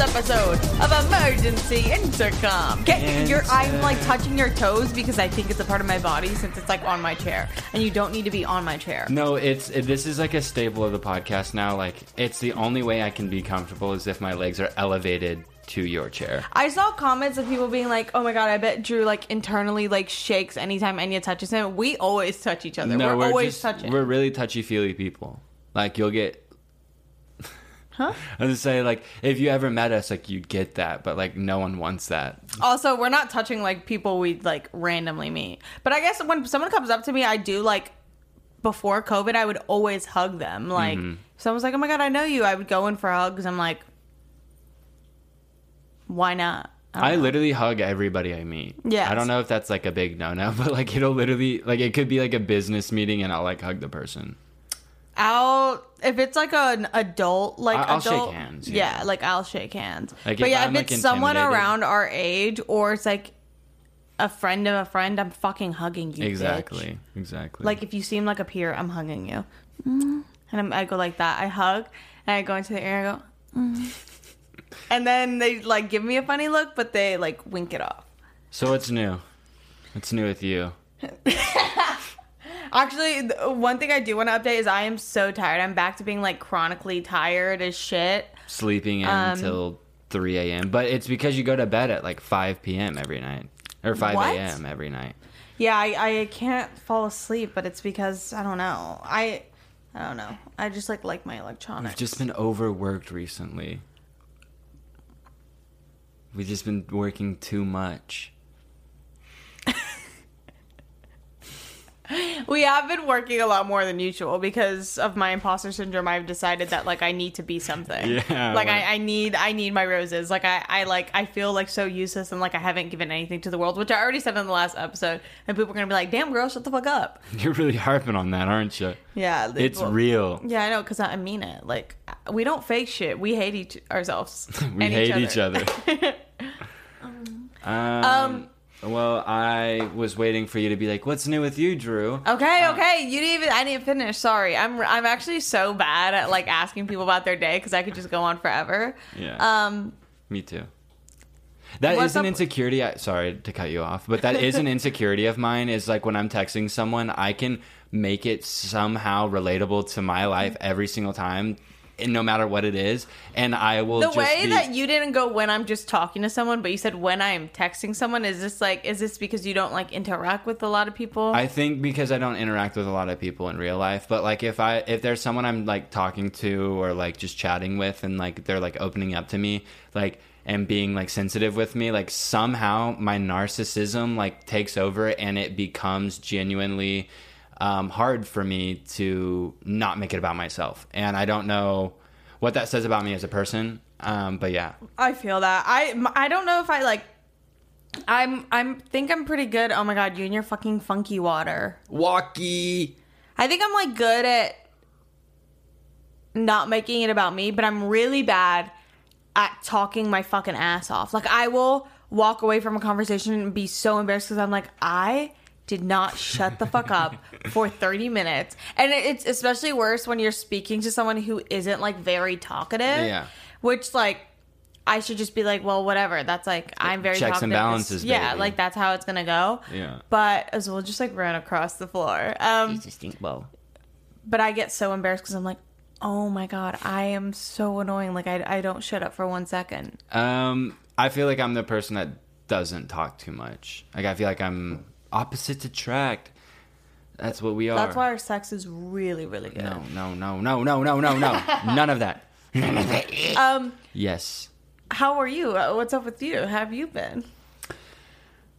episode of Emergency Intercom. Get, you're, I'm like uh, touching your toes because I think it's a part of my body since it's like on my chair, and you don't need to be on my chair. No, it's it, this is like a staple of the podcast now. Like it's the only way I can be comfortable is if my legs are elevated to your chair. I saw comments of people being like, "Oh my god, I bet Drew like internally like shakes anytime Enya touches him." We always touch each other. no, we're, we're always just touching. we're really touchy feely people. Like you'll get. Huh? I was just saying, like, if you ever met us, like, you'd get that, but like, no one wants that. Also, we're not touching like people we like randomly meet. But I guess when someone comes up to me, I do like before COVID, I would always hug them. Like Mm-hmm. someone's like, "Oh my god, I know you," I would go in for hugs. I'm like, why not? I I literally hug everybody I meet. Yeah. I don't know if that's like a big no no, but like it'll literally like it could be like a business meeting and I'll like hug the person. I'll if it's like an adult, like I'll shake adult, hands, Yeah. yeah. like I'll shake hands. Like, but if yeah, I'm, if like, it's someone around our age or it's like a friend of a friend, I'm fucking hugging you. bitch. Exactly. Exactly. Like if you seem like a peer, I'm hugging you, Mm. and I'm, I go like that. I hug and I go into the air. and I go, mm. and then they like give me a funny look, but they like wink it off. So what's new? What's new with you? Actually, one thing I do want to update is I am so tired. I'm back to being like chronically tired as shit. Sleeping Um, until 3 a.m. But it's because you go to bed at like 5 p.m. every night. Or 5 a.m. every night. Yeah, I, I can't fall asleep, but it's because I don't know. I I don't know. I just like like my electronics. We've just been overworked recently. We've just been working too much. We have been working a lot more than usual because of my imposter syndrome. I've decided that like I need to be something. Yeah, Like like- I, I need I need my roses. Like I, I like I feel like so useless and like I haven't given anything to the world, which I already said in the last episode. And people are gonna be like, "Damn girl, shut the fuck up." You're really harping on that, aren't you? Yeah, It's well, real. Yeah, I know because I mean it. Like we don't fake shit. We hate each ourselves. We and hate each other. um, Um, well, I was waiting for you to be like, "What's new with you, Drew?" Okay, okay. You didn't even. I didn't finish. Sorry. I'm. I'm actually so bad at like asking people about their day because I could just go on forever. Yeah. Um. Me too. That What's an insecurity. I, sorry to cut you off, but that is an insecurity of mine. Is like when I'm texting someone, I can make it somehow relatable to my life every single time, no matter what it is. And I will The way be, that you didn't go when I'm just talking to someone, but you said when I am texting someone. Is this like? Is this because you don't like interact with a lot of people? I think because I don't interact with a lot of people in real life, but like if I if there's someone I'm like talking to or like just chatting with and like they're like opening up to me, like and being like sensitive with me, like somehow my narcissism like takes over and it becomes genuinely um, hard for me to not make it about myself. And I don't know what that says about me as a person. Um, but yeah, I feel that. I I don't know if I like. I'm. I'm. Think I'm pretty good. Oh my god, you and your fucking funky water. walkie. I think I'm like good at not making it about me, but I'm really bad at talking my fucking ass off. Like I will walk away from a conversation and be so embarrassed because I'm like, I did not shut the fuck up for 30 minutes. And it's especially worse when you're speaking to someone who isn't like very talkative. Yeah. Which like I should just be like, well, whatever. That's like I'm very Checks and talkative. balances, Yeah, baby. like that's how it's gonna go. Yeah. But as well, just like ran across the floor. Um, but I get so embarrassed because I'm like, oh my god, I am so annoying. Like I, I don't shut up for one second. Um, I feel like I'm the person that doesn't talk too much. Like I feel like I'm opposites attract. That's what we are. That's why our sex is really, really good. No, no, no, no, no, no, no, no. None of that. Um, Yes. how are you? Uh, What's up with you? How have you been?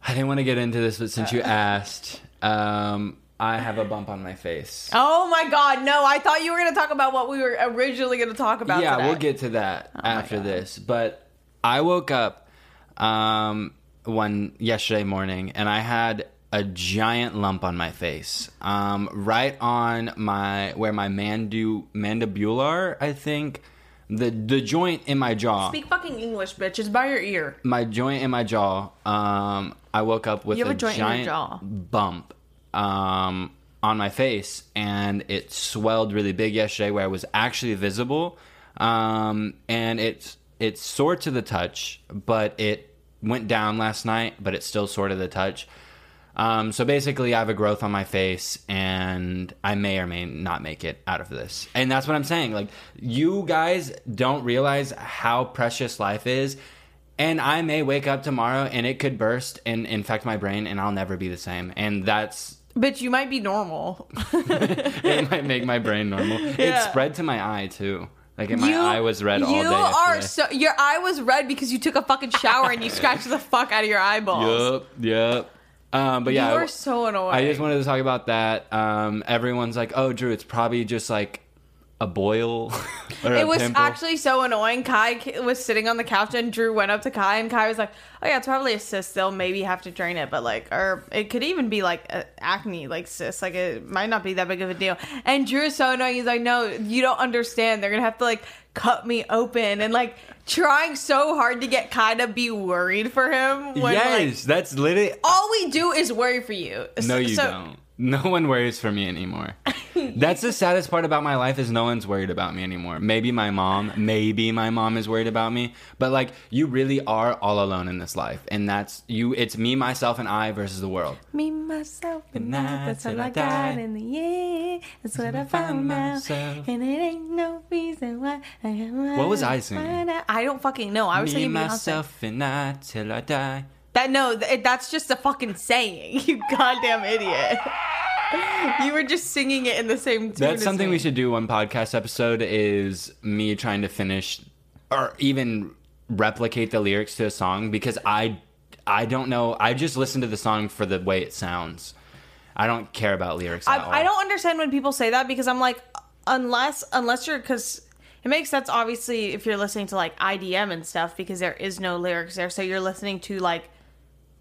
I didn't want to get into this, but since you asked, um, I have a bump on my face. Oh my god, no! I thought you were gonna talk about what we were originally gonna talk about. yeah, today. we'll get to that Oh after this. But I woke up um, one yesterday morning and I had a giant lump on my face, um, right on my where my mandu mandibular, I think, the the joint in my jaw. Speak fucking English, bitch. It's by your ear. my joint in my jaw. Um, I woke up with You have a, joint in your giant jaw. bump um, on my face, and it swelled really big yesterday, where it was actually visible. Um, and it's it's sore to the touch, but it went down last night, but it's still sore to the touch. Um, so basically, I have a growth on my face, and I may or may not make it out of this. And that's what I'm saying. Like, you guys don't realize how precious life is. And I may wake up tomorrow and it could burst and infect my brain, and I'll never be the same. And that's Bitch, you might be normal. it might make my brain normal. It spread to my eye too. Like my eye was red all day. you are yesterday. so your eye was red because you took a fucking shower and you scratched the fuck out of your eyeballs. Yup, yup. Um, but yeah, you I- are so annoying. I just wanted to talk about that. Um, everyone's like, "Oh, Drew, it's probably just like a boil." or a it was pimple." actually so annoying. Kai was sitting on the couch and Drew went up to Kai and Kai was like, "Oh yeah, it's probably a cyst. They'll maybe have to drain it, but like, or it could even be like acne, like cyst. Like it might not be that big of a deal." And Drew is so annoying. He's like, "No, you don't understand. They're gonna have to like cut me open and like trying so hard to get Kai to be worried for him. When, like, yes, that's literally. all we do is worry for you. No, you So- don't. No one worries for me anymore. That's the saddest part about my life is no one's worried about me anymore. Maybe my mom, maybe my mom is worried about me, but like you really are all alone in this life, and that's you. It's me, myself, and I versus the world. Me, myself, and I. That's all I got die. in the end. That's what I found out. myself. And it ain't no reason why I am What was I singing? I don't fucking know. I was me, singing Beyonce. myself, and I till I die. That no, th- that's just a fucking saying. You goddamn idiot. You were just singing it in the same tune. That's something me. we should do one podcast episode is me trying to finish or even replicate the lyrics to a song because I I don't know. I just listen to the song for the way it sounds. I don't care about lyrics at all. I, I don't understand when people say that because I'm like, unless unless you're because it makes sense obviously if you're listening to like IDM and stuff because there is no lyrics there, so you're listening to like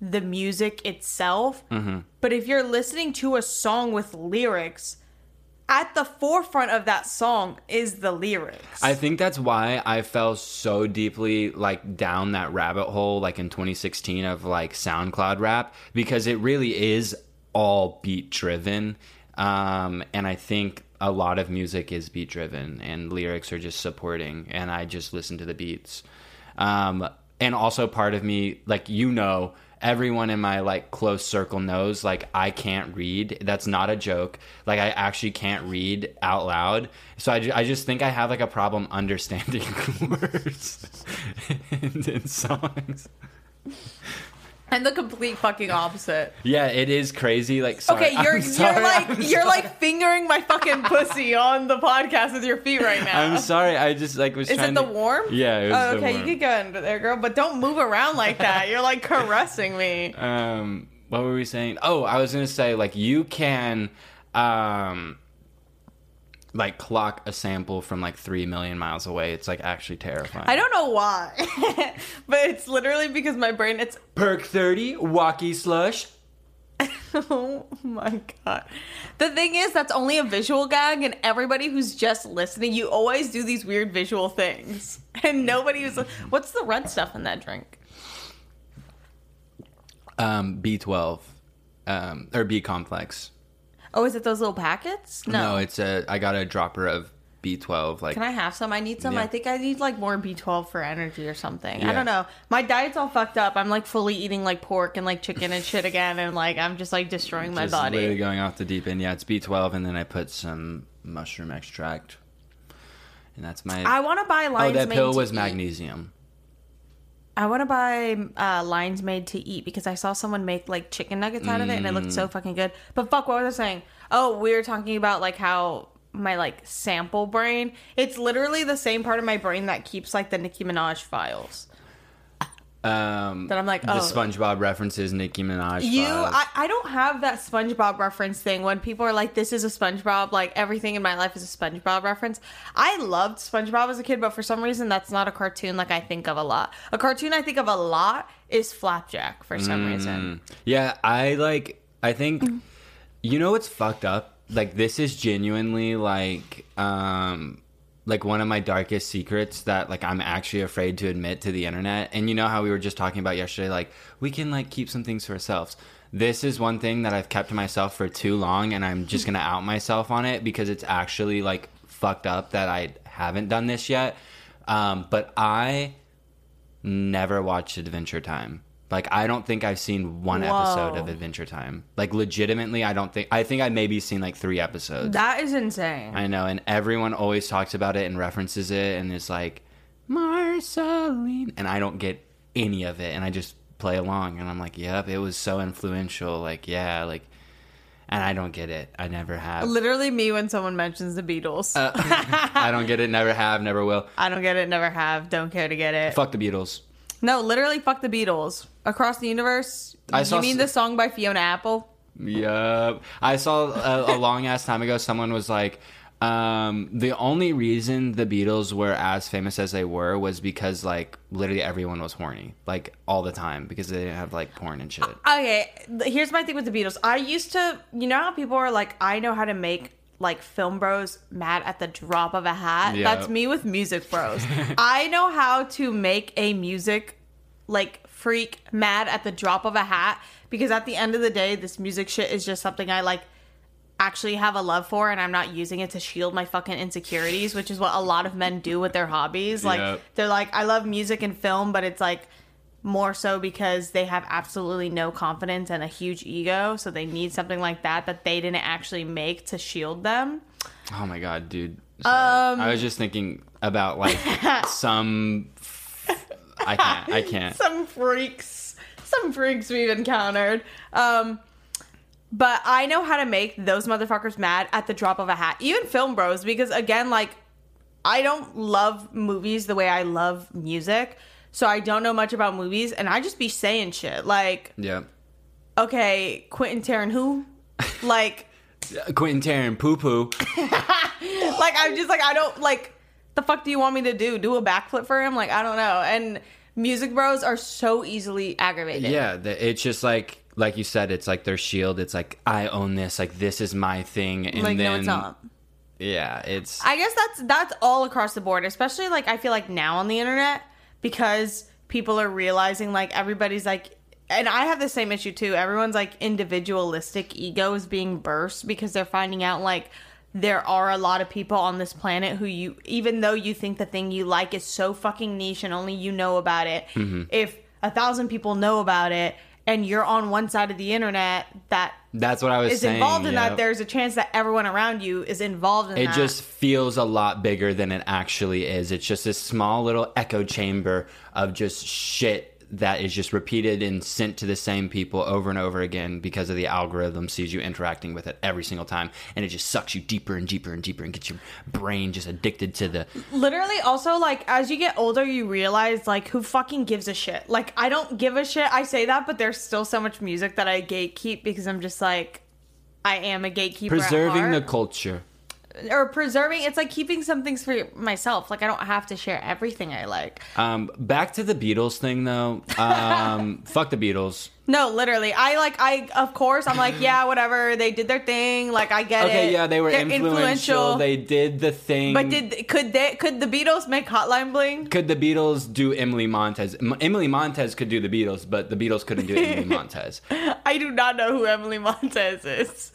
the music itself. Mm-hmm. But if you're listening to a song with lyrics, at the forefront of that song is the lyrics. I think that's why I fell so deeply like down that rabbit hole like in 2016 of like SoundCloud rap because it really is all beat driven. Um, and I think a lot of music is beat driven and lyrics are just supporting and I just listen to the beats. Um, and also part of me like you know everyone in my like close circle knows like I can't read. That's not a joke. Like I actually can't read out loud. So I, ju- I just think I have like a problem understanding words in, in songs. And the complete fucking opposite. Yeah, it is crazy. Like sorry, Okay, you're I'm sorry, you're like I'm you're sorry. like fingering my fucking pussy on the podcast with your feet right now. I'm sorry. I just like was Is trying it the to- warmth? Yeah, it was Oh, the okay, you can go under there, girl, but don't move around like that. You're like caressing me. um what were we saying oh i was gonna say like you can um like clock a sample from like three million miles away it's like actually terrifying I don't know why, but it's literally because my brain. It's perk 30 walkie slush oh my god. The thing is, that's only a visual gag, and everybody who's just listening, you always do these weird visual things, and nobody was. What's the red stuff in that drink? um b12 um or b complex Oh, is it those little packets? No. no it's a i got a dropper of b12 like Can I have some? I need some. Yeah. I think I need like more B12 for energy or something. I Yeah. don't know. My diet's all fucked up. I'm like fully eating like pork and like chicken and shit again, and like I'm just like destroying my just body. literally going off the deep end yeah it's b12 and then i put some mushroom extract and that's my I want to buy oh that made pill to was eat. magnesium I want to buy uh, lion's mane to eat because I saw someone make like chicken nuggets out of it and it looked so Mm. fucking good. But fuck, what was I saying? Oh, we were talking about like how my like sample brain. It's literally the same part of my brain that keeps like the Nicki Minaj files. Um That I'm like, the oh. SpongeBob references Nicki Minaj. You. I, I don't have that SpongeBob reference thing when people are like, this is a SpongeBob, like everything in my life is a SpongeBob reference. I loved SpongeBob as a kid, but for some reason, that's not a cartoon like I think of a lot. A cartoon I think of a lot is Flapjack for some reason. Yeah, I like. I think you know what's fucked up. Like this is genuinely like um like one of my darkest secrets that like I'm actually afraid to admit to the internet. And you know how we were just talking about yesterday like we can like keep some things to ourselves. This is one thing that I've kept to myself for too long and I'm just to out myself on it because it's actually like fucked up that I haven't done this yet. Um but I never watched Adventure Time. Like I don't think I've seen one episode of Adventure Time. Like legitimately, I don't think. I think I maybe seen like three episodes. That is insane. I know, and everyone always talks about it and references it, and it's like Marceline, and I don't get any of it, and I just play along, and I'm like, yep, it was so influential. Like, yeah, like, and I don't get it. I never have. Literally me when someone mentions the Beatles. Uh, I don't get it. Never have. Never will. I don't get it, never have, don't care to get it. Fuck the Beatles. No, literally fuck the Beatles. Across the universe. I you mean s- the song by Fiona Apple? Yep. I saw a, a long ass time ago. Someone was like, um, the only reason the Beatles were as famous as they were was because like literally everyone was horny, like all the time, because they didn't have like porn and shit. Okay, here's my thing with the Beatles. I used to, you know how people are like, I know how to make like film bros mad at the drop of a hat. Yeah. That's me with music bros. I know how to make a music like freak mad at the drop of a hat because at the end of the day, this music shit is just something I like actually have a love for and I'm not using it to shield my fucking insecurities, which is what a lot of men do with their hobbies. Like Yep. they're like, I love music and film, but it's like more so because they have absolutely no confidence and a huge ego, so they need something like that that they didn't actually make to shield them. Oh my god, dude. Um, I was just thinking about like some. I can't. I can't. some freaks some freaks we've encountered um but i know how to make those motherfuckers mad at the drop of a hat even film bros because again like i don't love movies the way i love music so i don't know much about movies and i just be saying shit like Yeah. okay quentin Tarantino, who like Quentin Tarantino, poo poo. like I'm just like I don't like the fuck do you want me to do? Do a backflip for him? Like I don't know. And music bros are so easily aggravated. Yeah, the, it's just like like you said, it's like their shield. It's like I own this. Like this is my thing. And like then no, it's not. yeah, it's I guess that's that's all across the board, especially like I feel like now on the internet because people are realizing like everybody's like and I have the same issue too. Everyone's like individualistic ego is being burst because they're finding out like there are a lot of people on this planet who you even though you think the thing you like is so fucking niche and only you know about it, mm-hmm. if a thousand people know about it and you're on one side of the internet that that's what I was is saying. involved in yeah. that, there's a chance that everyone around you is involved in that. it that. just feels a lot bigger than it actually is. It's just this small little echo chamber of just shit that is just repeated and sent to the same people over and over again because of the algorithm sees you interacting with it every single time. And it just sucks you deeper and deeper and deeper and gets your brain just addicted to the literally also like as you get older you realize like who fucking gives a shit? Like i don't give a shit. I say that but there's still so much music that i gatekeep because i'm just like i am a gatekeeper at preserving the culture. Or preserving it's like keeping some things for myself like i don't have to share everything i like Um, back to the Beatles thing though. Um, fuck the Beatles. no literally i like i of course i'm like yeah whatever they did their thing like i get it Okay, yeah, they were They're influential. They did the thing. but did could they could the beatles make hotline bling could the Beatles do Emily Montez? Emily Montez could do the Beatles, but the Beatles couldn't do Emily Montez. i do not know who emily montez is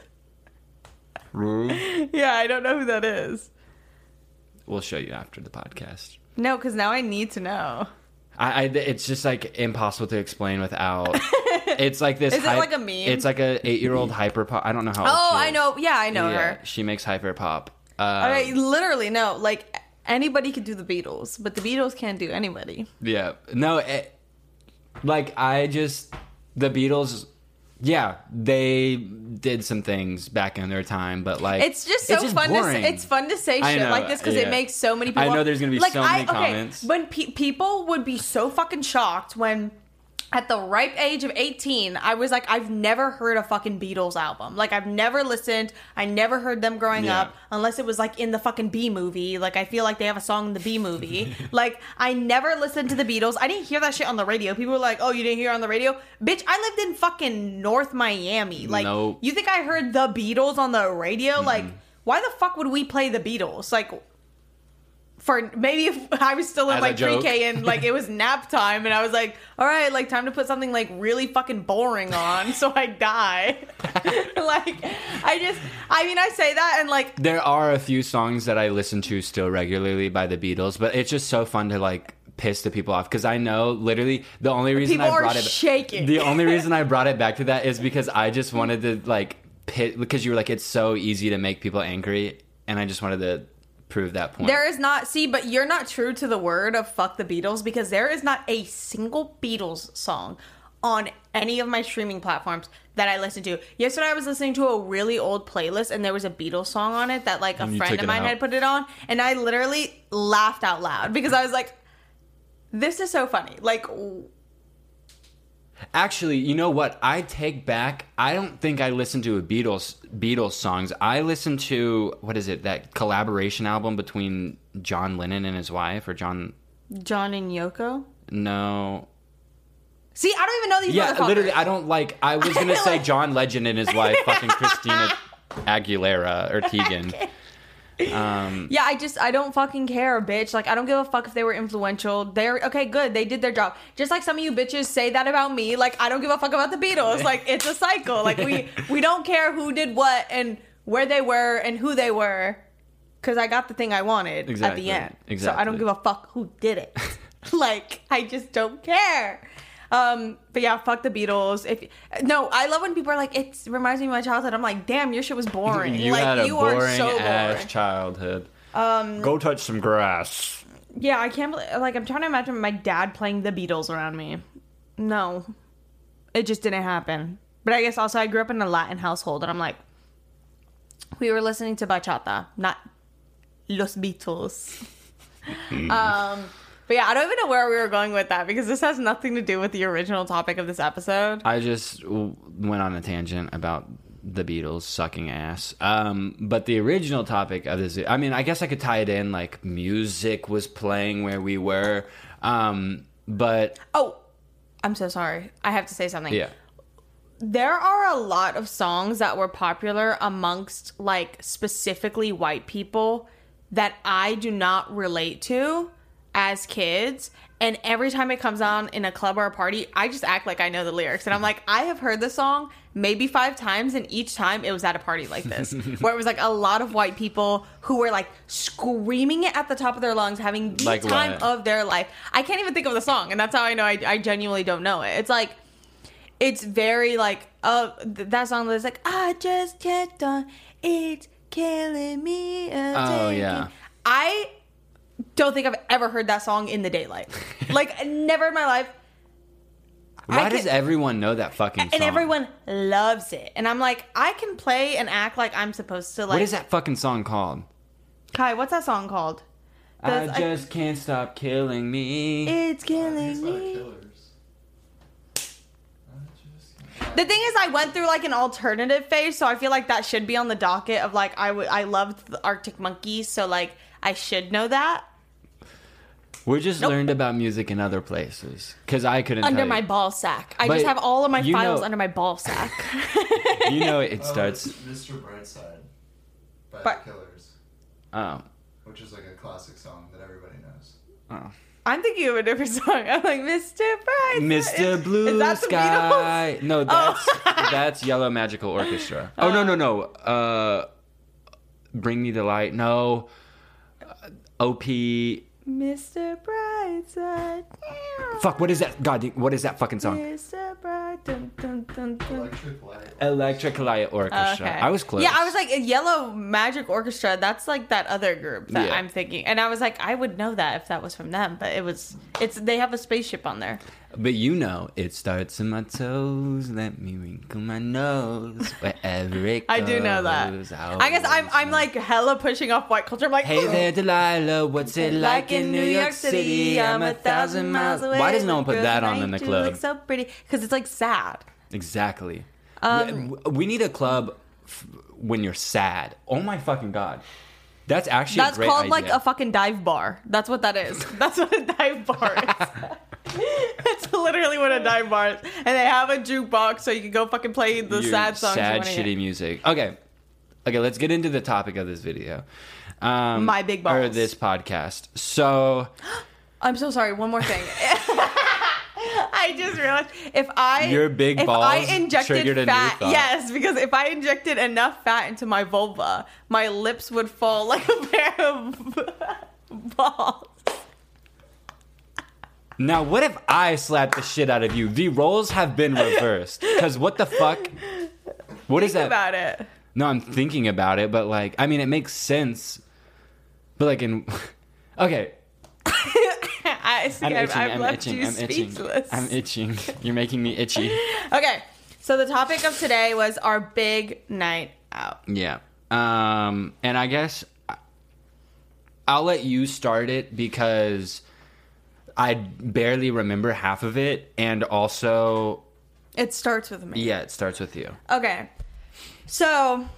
yeah i don't know who that is We'll show you after the podcast. No, because now I need to know. I, I it's just like impossible to explain without. it's like this. Is it like a meme? It's like a eight year old hyper pop. I don't know how. old Oh, she I know. Yeah, I know Yeah, her. She makes hyper pop. Uh, All right, literally, no. Like anybody could do the Beatles, but the Beatles can't do anybody. Yeah. No. It, like I just the Beatles. Yeah, they did some things back in their time, but like It's just so fun. To, boring. say- it's fun to say shit know, like this because yeah. it makes so many people. I know there's gonna be like, so I- many comments. When pe- people would be so fucking shocked when. At the ripe age of 18, I was like, I've never heard a fucking Beatles album. Like, I've never listened. I never heard them growing Yeah. up, unless it was like in the fucking B movie. Like, I feel like they have a song in the B movie. like, I never listened to the Beatles. I didn't hear that shit on the radio. People were like, oh, you didn't hear it on the radio? Bitch, I lived in fucking North Miami. Like, Nope. you think I heard the Beatles on the radio? Like, why the fuck would we play the Beatles? Like, for maybe if I was still in As like pre-K and like it was nap time and I was like, all right, like time to put something like really fucking boring on so I die. like, I just, I mean, I say that and like, there are a few songs that I listen to still regularly by the Beatles, but it's just so fun to like piss the people off because I know literally the only reason People I are brought it shaking. the only reason I brought it back to that is because I just wanted to like pit because you were like it's so easy to make people angry and I just wanted to prove that point. There is not see, but you're not true to the word of fuck the Beatles because there is not a single Beatles song on any of my streaming platforms that I listen to. Yesterday I was listening to a really old playlist and there was a Beatles song on it that like a And friend of mine out. had put it on and I literally laughed out loud because I was like this is so funny. Like Actually, you know what? I take back. I don't think I listened to a Beatles Beatles songs. I listened to what is it? That collaboration album between John Lennon and his wife, or John? John and Yoko. No. See, I don't even know these Yeah, literally. I don't like. I was gonna say John Legend and his wife, fucking Christina Aguilera or Tegan. Um, Yeah, I just I don't fucking care, bitch. Like I don't give a fuck if they were influential. They're okay, good. They did their job. Just like some of you bitches say that about me. Like I don't give a fuck about the Beatles. Like it's a cycle. Like we we don't care who did what and where they were and who they were, because I got the thing I wanted Exactly, at the end. So I don't give a fuck who did it. like I just don't care. Um, but yeah, fuck the Beatles. If no, I love when people are like, it reminds me of my childhood. I'm like, damn, your shit was boring. you like had a you boring are so ass boring. childhood. Um, Go touch some grass. Yeah, I can't believe. Like, I'm trying to imagine my dad playing the Beatles around me. No, it just didn't happen. But I guess also I grew up in a Latin household, and I'm like, we were listening to bachata, not Los Beatles. um, but yeah, I don't even know where we were going with that because this has nothing to do with the original topic of this episode. I just w- went on a tangent about the Beatles sucking ass. Um, but the original topic of this, I mean, I guess I could tie it in like music was playing where we were. Um, but Oh, I'm so sorry. I have to say something. yeah, there are a lot of songs that were popular amongst like specifically white people that I do not relate to as kids. And every time it comes on in a club or a party, I just act like I know the lyrics. And I'm like, I have heard this song maybe five times, and each time it was at a party like this, where it was like a lot of white people who were like screaming it at the top of their lungs, having the Like time what? of their life. I can't even think of the song, and that's how I know I, I genuinely don't know it. It's like, it's very like uh th- that song that's like I just on it's killing me. uh, Oh, taking-" yeah. I don't think I've ever heard that song in the daylight. like never in my life. I why does can- everyone know that fucking song? And everyone loves it. And I'm like, I can play and act like I'm supposed to like what is that fucking song called? Kai, what's that song called? I Does- I- just can't stop killing me. It's killing It's by the me. The thing is, I went through like an alternative phase, so I feel like that should be on the docket of like I would I loved the Arctic Monkeys, so like I should know that We just Nope. learned about music in other places because I couldn't under tell my you. ball sack. I But just have all of my you files know- under my ball sack. You know, it Oh, starts. it's Mr. Brightside by But- the Killers, Oh, which is like a classic song that everybody knows. oh. I'm thinking of a different song. I'm like Mr. Bright, Mr. Blue is that the Sky. No, Oh. that's that's Yellow Magical Orchestra. Oh no no no. Uh, Bring Me the Light. No. OP. Mr. Brightside. Fuck. What is that? God. What is that fucking song? Mr. Bright. Dun, dun, dun, dun. Electric Light. Electric Light Orchestra. Okay. I was close. Yeah, I was like Yellow Magic Orchestra. That's like that other group that Yeah. I'm thinking, and I was like, I would know that if that was from them, but it was. It's they have a spaceship on there. But you know, it starts in my toes. Let me wrinkle my nose wherever it goes. I do know that. I guess I'm I'm like hella pushing off white culture. I'm like, Hey there, Delilah. What's it like in New York City? I'm a thousand miles away. Why does no one put that on in the club? Look so pretty because it's like sad. Exactly. Um, we, we need a club f- when you're sad. Oh my fucking god. That's actually That's called like a fucking dive bar. That's what that is. That's what a dive bar is. Literally what a dive bar is. And they have a jukebox so you can go fucking play the Your sad songs. sad, wanna hear. shitty music. Okay, okay. Let's get into the topic of this video. Um, My big Or balls. this podcast. So I'm so sorry. One more thing. I just realized if I Your big if balls I injected triggered a new fat, yes, because if I injected enough fat into my vulva, my lips would fall like a pair of balls. Now, what if I slapped the shit out of you? The roles have been reversed. Because what the fuck? What is Think that? about it. No, I'm thinking about it, but like, I mean, it makes sense. But like in, okay, I see. I'm I've, itching. I've I'm left itching. you I'm itching. speechless. I'm itching. You're making me itchy. Okay, so the topic of today was our big night out. Yeah. Um, and I guess I'll let you start it because I barely remember half of it, and also, It starts with me. yeah, it starts with you. Okay. So,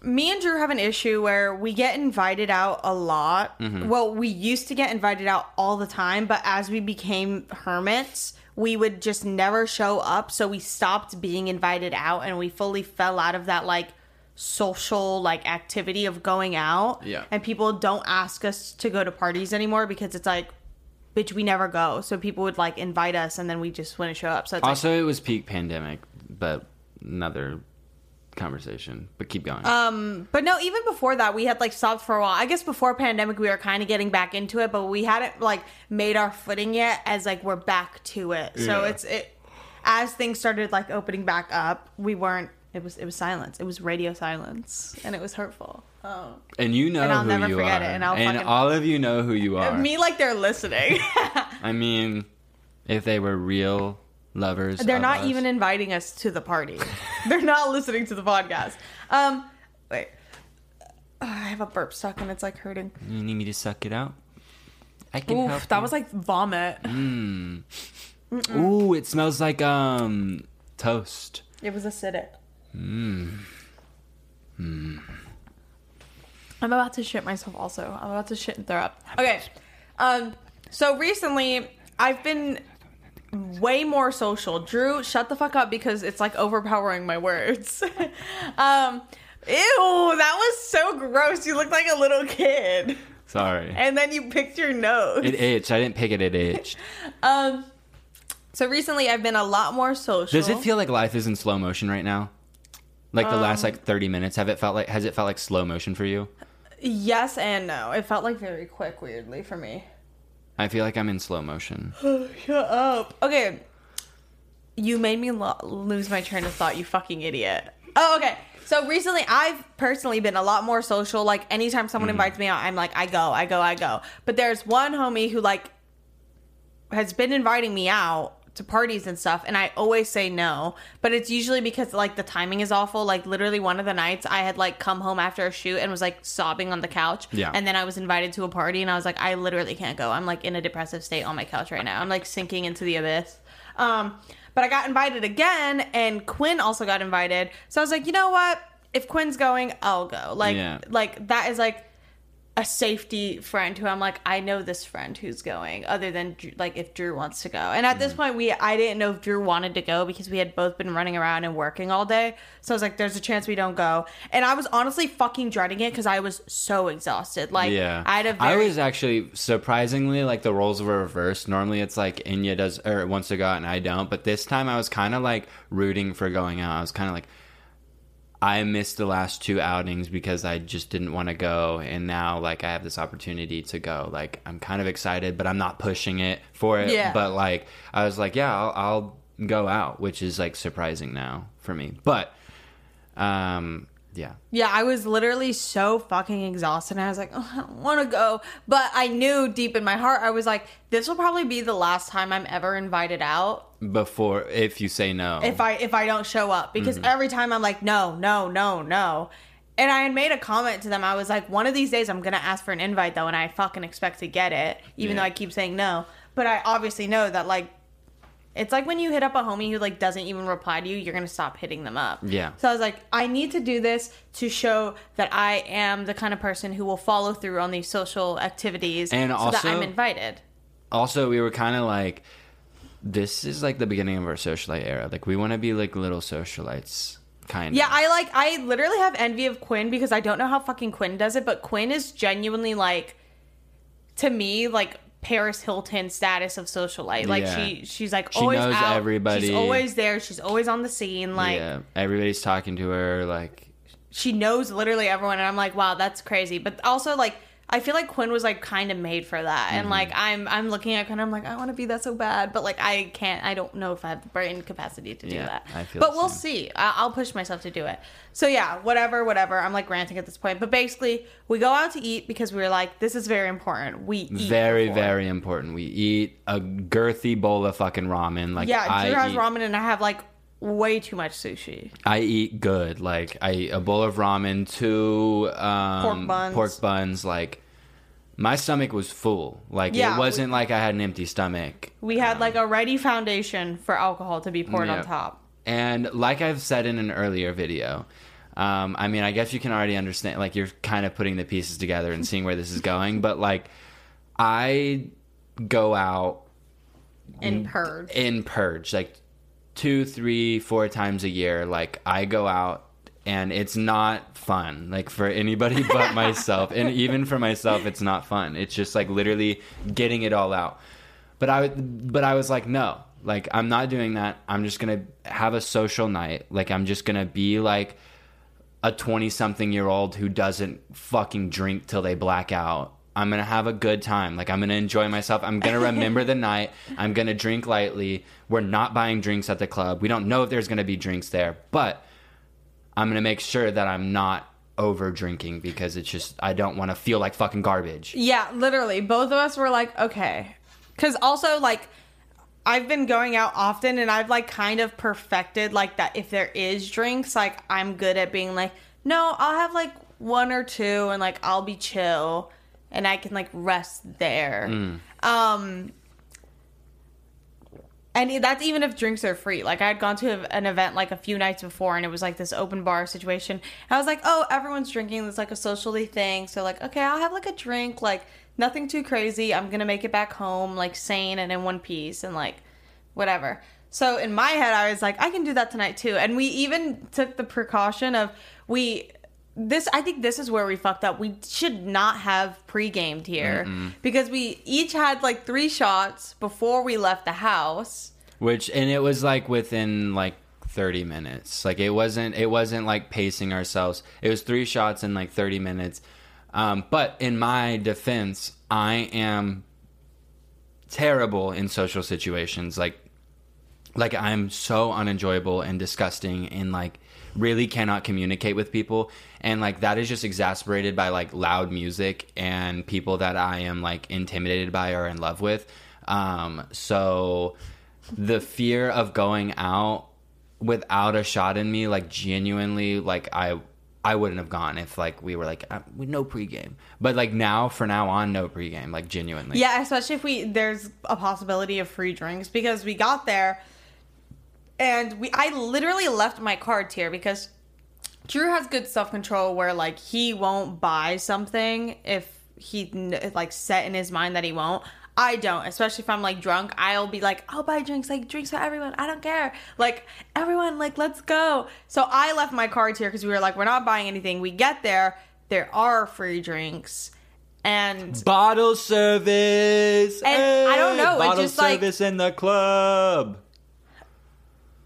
me and Drew have an issue where we get invited out a lot. Mm-hmm. Well, we used to get invited out all the time, but as we became hermits, we would just never show up. So, we stopped being invited out and we fully fell out of that like social like activity of going out. Yeah. And people don't ask us to go to parties anymore because it's like bitch we never go. So people would like invite us and then we just wouldn't show up. So it's like Also, it was peak pandemic, but another conversation. But keep going. Um, but no, even before that, we had like stopped for a while. I guess before pandemic, we were kind of getting back into it, but we hadn't like made our footing yet. As like we're back to it, so it's it. As things started like opening back up, we weren't. It was it was silence. It was radio silence, and it was hurtful. Oh, and you know and I'll who never you forget are, it, and I'll fucking- all of you know who you are. me like they're listening. I mean, if they were real lovers, They're not us- even inviting us to the party. They're not listening to the podcast. Um, wait. I have a burp stuck and it's like hurting. You need me to suck it out? I can help. That you. was like vomit. Ooh, it smells like um toast. It was acidic. Hmm. I'm about to shit myself also. I'm about to shit and throw up. Okay. Um so recently I've been way more social. Drew, shut the fuck up because it's like overpowering my words. um ew, that was so gross. You look like a little kid. Sorry. And then you picked your nose. It itched. I didn't pick it. It itched. um so recently I've been a lot more social. Does it feel like life is in slow motion right now? Like the Um, last like thirty minutes, have it felt like has it felt like slow motion for you? Yes and no. It felt like very quick weirdly for me. I feel like I'm in slow motion. Shut up. Okay. You made me lo- lose my train of thought, you fucking idiot. Oh, okay. So recently, I've personally been a lot more social. Like, anytime someone mm-hmm. invites me out, I'm like, I go, I go, I go. But there's one homie who, like, has been inviting me out to parties and stuff, and I always say no. But it's usually because, like, the timing is awful. Like, literally, one of the nights I had, like, come home after a shoot and was, like, sobbing on the couch. Yeah. And then I was invited to a party, and I was like, I literally can't go. I'm, like, in a depressive state on my couch right now. I'm, like, sinking into the abyss. Um, but I got invited again, and Quinn also got invited. So I was like, you know what? If Quinn's going, I'll go. Like, Yeah. like that is like a safety friend who I'm like, I know this friend who's going, other than like if Drew wants to go. And at Mm. this point, we I didn't know if Drew wanted to go because we had both been running around and working all day. So I was like, there's a chance we don't go. And I was honestly fucking dreading it because I was so exhausted. Like, yeah, I had a I very I was actually surprisingly like the roles were reversed. Normally, it's like Enya does or wants to go out and I don't. But this time, I was kind of like rooting for going out. I was kind of like, I missed the last two outings because I just didn't want to go, and now like I have this opportunity to go. Like I'm kind of excited, but I'm not pushing it for it. Yeah. But like I was like, yeah, I'll, I'll go out, which is like surprising now for me. But um, yeah, Yeah, I was literally so fucking exhausted. And I was like, oh, I don't want to go. But I knew deep in my heart, I was like, this will probably be the last time I'm ever invited out before if you say no, if I if I don't show up because mm-hmm. every time I'm like, no, no, no, no. And I had made a comment to them. I was like, one of these days I'm gonna ask for an invite though, and I fucking expect to get it, even Yeah. though I keep saying no. But I obviously know that like it's like when you hit up a homie who like doesn't even reply to you, you're gonna stop hitting them up. Yeah. So I was like, I need to do this to show that I am the kind of person who will follow through on these social activities, And so also- that I'm invited. also we were kind of like this is like the beginning of our socialite era like we want to be like little socialites kind Yeah, of I like I literally have envy of Quinn because I don't know how fucking Quinn does it, but Quinn is genuinely like to me like Paris Hilton status of socialite. Like Yeah. she she's like She always knows out. everybody. She's always there. She's always on the scene. Like yeah everybody's talking to her like she knows literally everyone and I'm like, wow, that's crazy. But also like I feel like Quinn was like kind of made for that, Mm-hmm. and like I'm I'm looking at Quinn, I'm like I want to be that so bad, but like I can't. I don't know if I have the brain capacity to do Yeah, that. I feel but we'll same. see. I- I'll push myself to do it. So yeah, whatever, whatever. I'm like ranting at this point, but basically we go out to eat because we were like this is very important. We eat very before. very important. We eat a girthy bowl of fucking ramen. Like yeah. I has eat, ramen and I have like way too much sushi. I eat good. Like I eat a bowl of ramen, two um, Pork buns. pork buns. Like my stomach was full. Like Yeah, it wasn't like I had an empty stomach. We had like a ready foundation for alcohol to be poured Yeah. on top. And like I've said in an earlier video, um, I mean, I guess you can already understand. Like you're kind of putting the pieces together and seeing where this is going. But like, I go out in purge. in purge like two three four times a year like i go out and it's not fun like for anybody but myself. And even for myself it's not fun. It's just like literally getting it all out. But i but i was like no like i'm not doing that. I'm just gonna have a social night. Like i'm just gonna be like a 20 something year old who doesn't fucking drink till they black out. I'm to have a good time. Like, I'm to enjoy myself. I'm to remember the night. I'm to drink lightly. We're not buying drinks at the club. We don't know if there's to be drinks there, but I'm to make sure that I'm not over drinking because it's just, I don't want to feel like fucking garbage. Yeah, literally. Both of us were like, okay. Because also, like, I've been going out often and I've, like, kind of perfected, like, that if there is drinks, like, I'm good at being like, no, I'll have, like, one or two and, like, I'll be chill and I can, like, rest there. Um, and that's even if drinks are free. Like I had gone to an event like a few nights before, and it was like this open bar situation. And I was like, "Oh, everyone's drinking. It's like a socially thing." So like, okay, I'll have like a drink, like nothing too crazy. I'm gonna make it back home like sane and in one piece, and like whatever. So in my head, I was like, I can do that tonight too. And we even took the precaution of we this I think this is where we fucked up. We should not have pre-gamed here because we each had like 3 shots before we left the house. Which, and it was like within like 30 minutes. Like, it wasn't, it wasn't like pacing ourselves. It was three shots in like 30 minutes. Um, but in my defense, I am terrible in social situations. Like, like I'm so unenjoyable and disgusting and like really cannot communicate with people and like that is just exasperated by like loud music and people that I am like intimidated by or in love with. Um so the fear of going out without a shot in me like genuinely like I I wouldn't have gone if like we were like uh, no pregame. But like now for now on no pregame like genuinely. Yeah, especially if we there's a possibility of free drinks because we got there and we I literally left my cards here because Drew has good self control where like he won't buy something if he like set in his mind that he won't. I don't, especially if I'm like drunk. I'll be like, I'll buy drinks, like drinks for everyone. I don't care. Like everyone, like let's go. So I left my cards here because we were like, we're not buying anything. We get there, there are free drinks, and Bottle service. And I don't know, Bottle just, like- service in the club.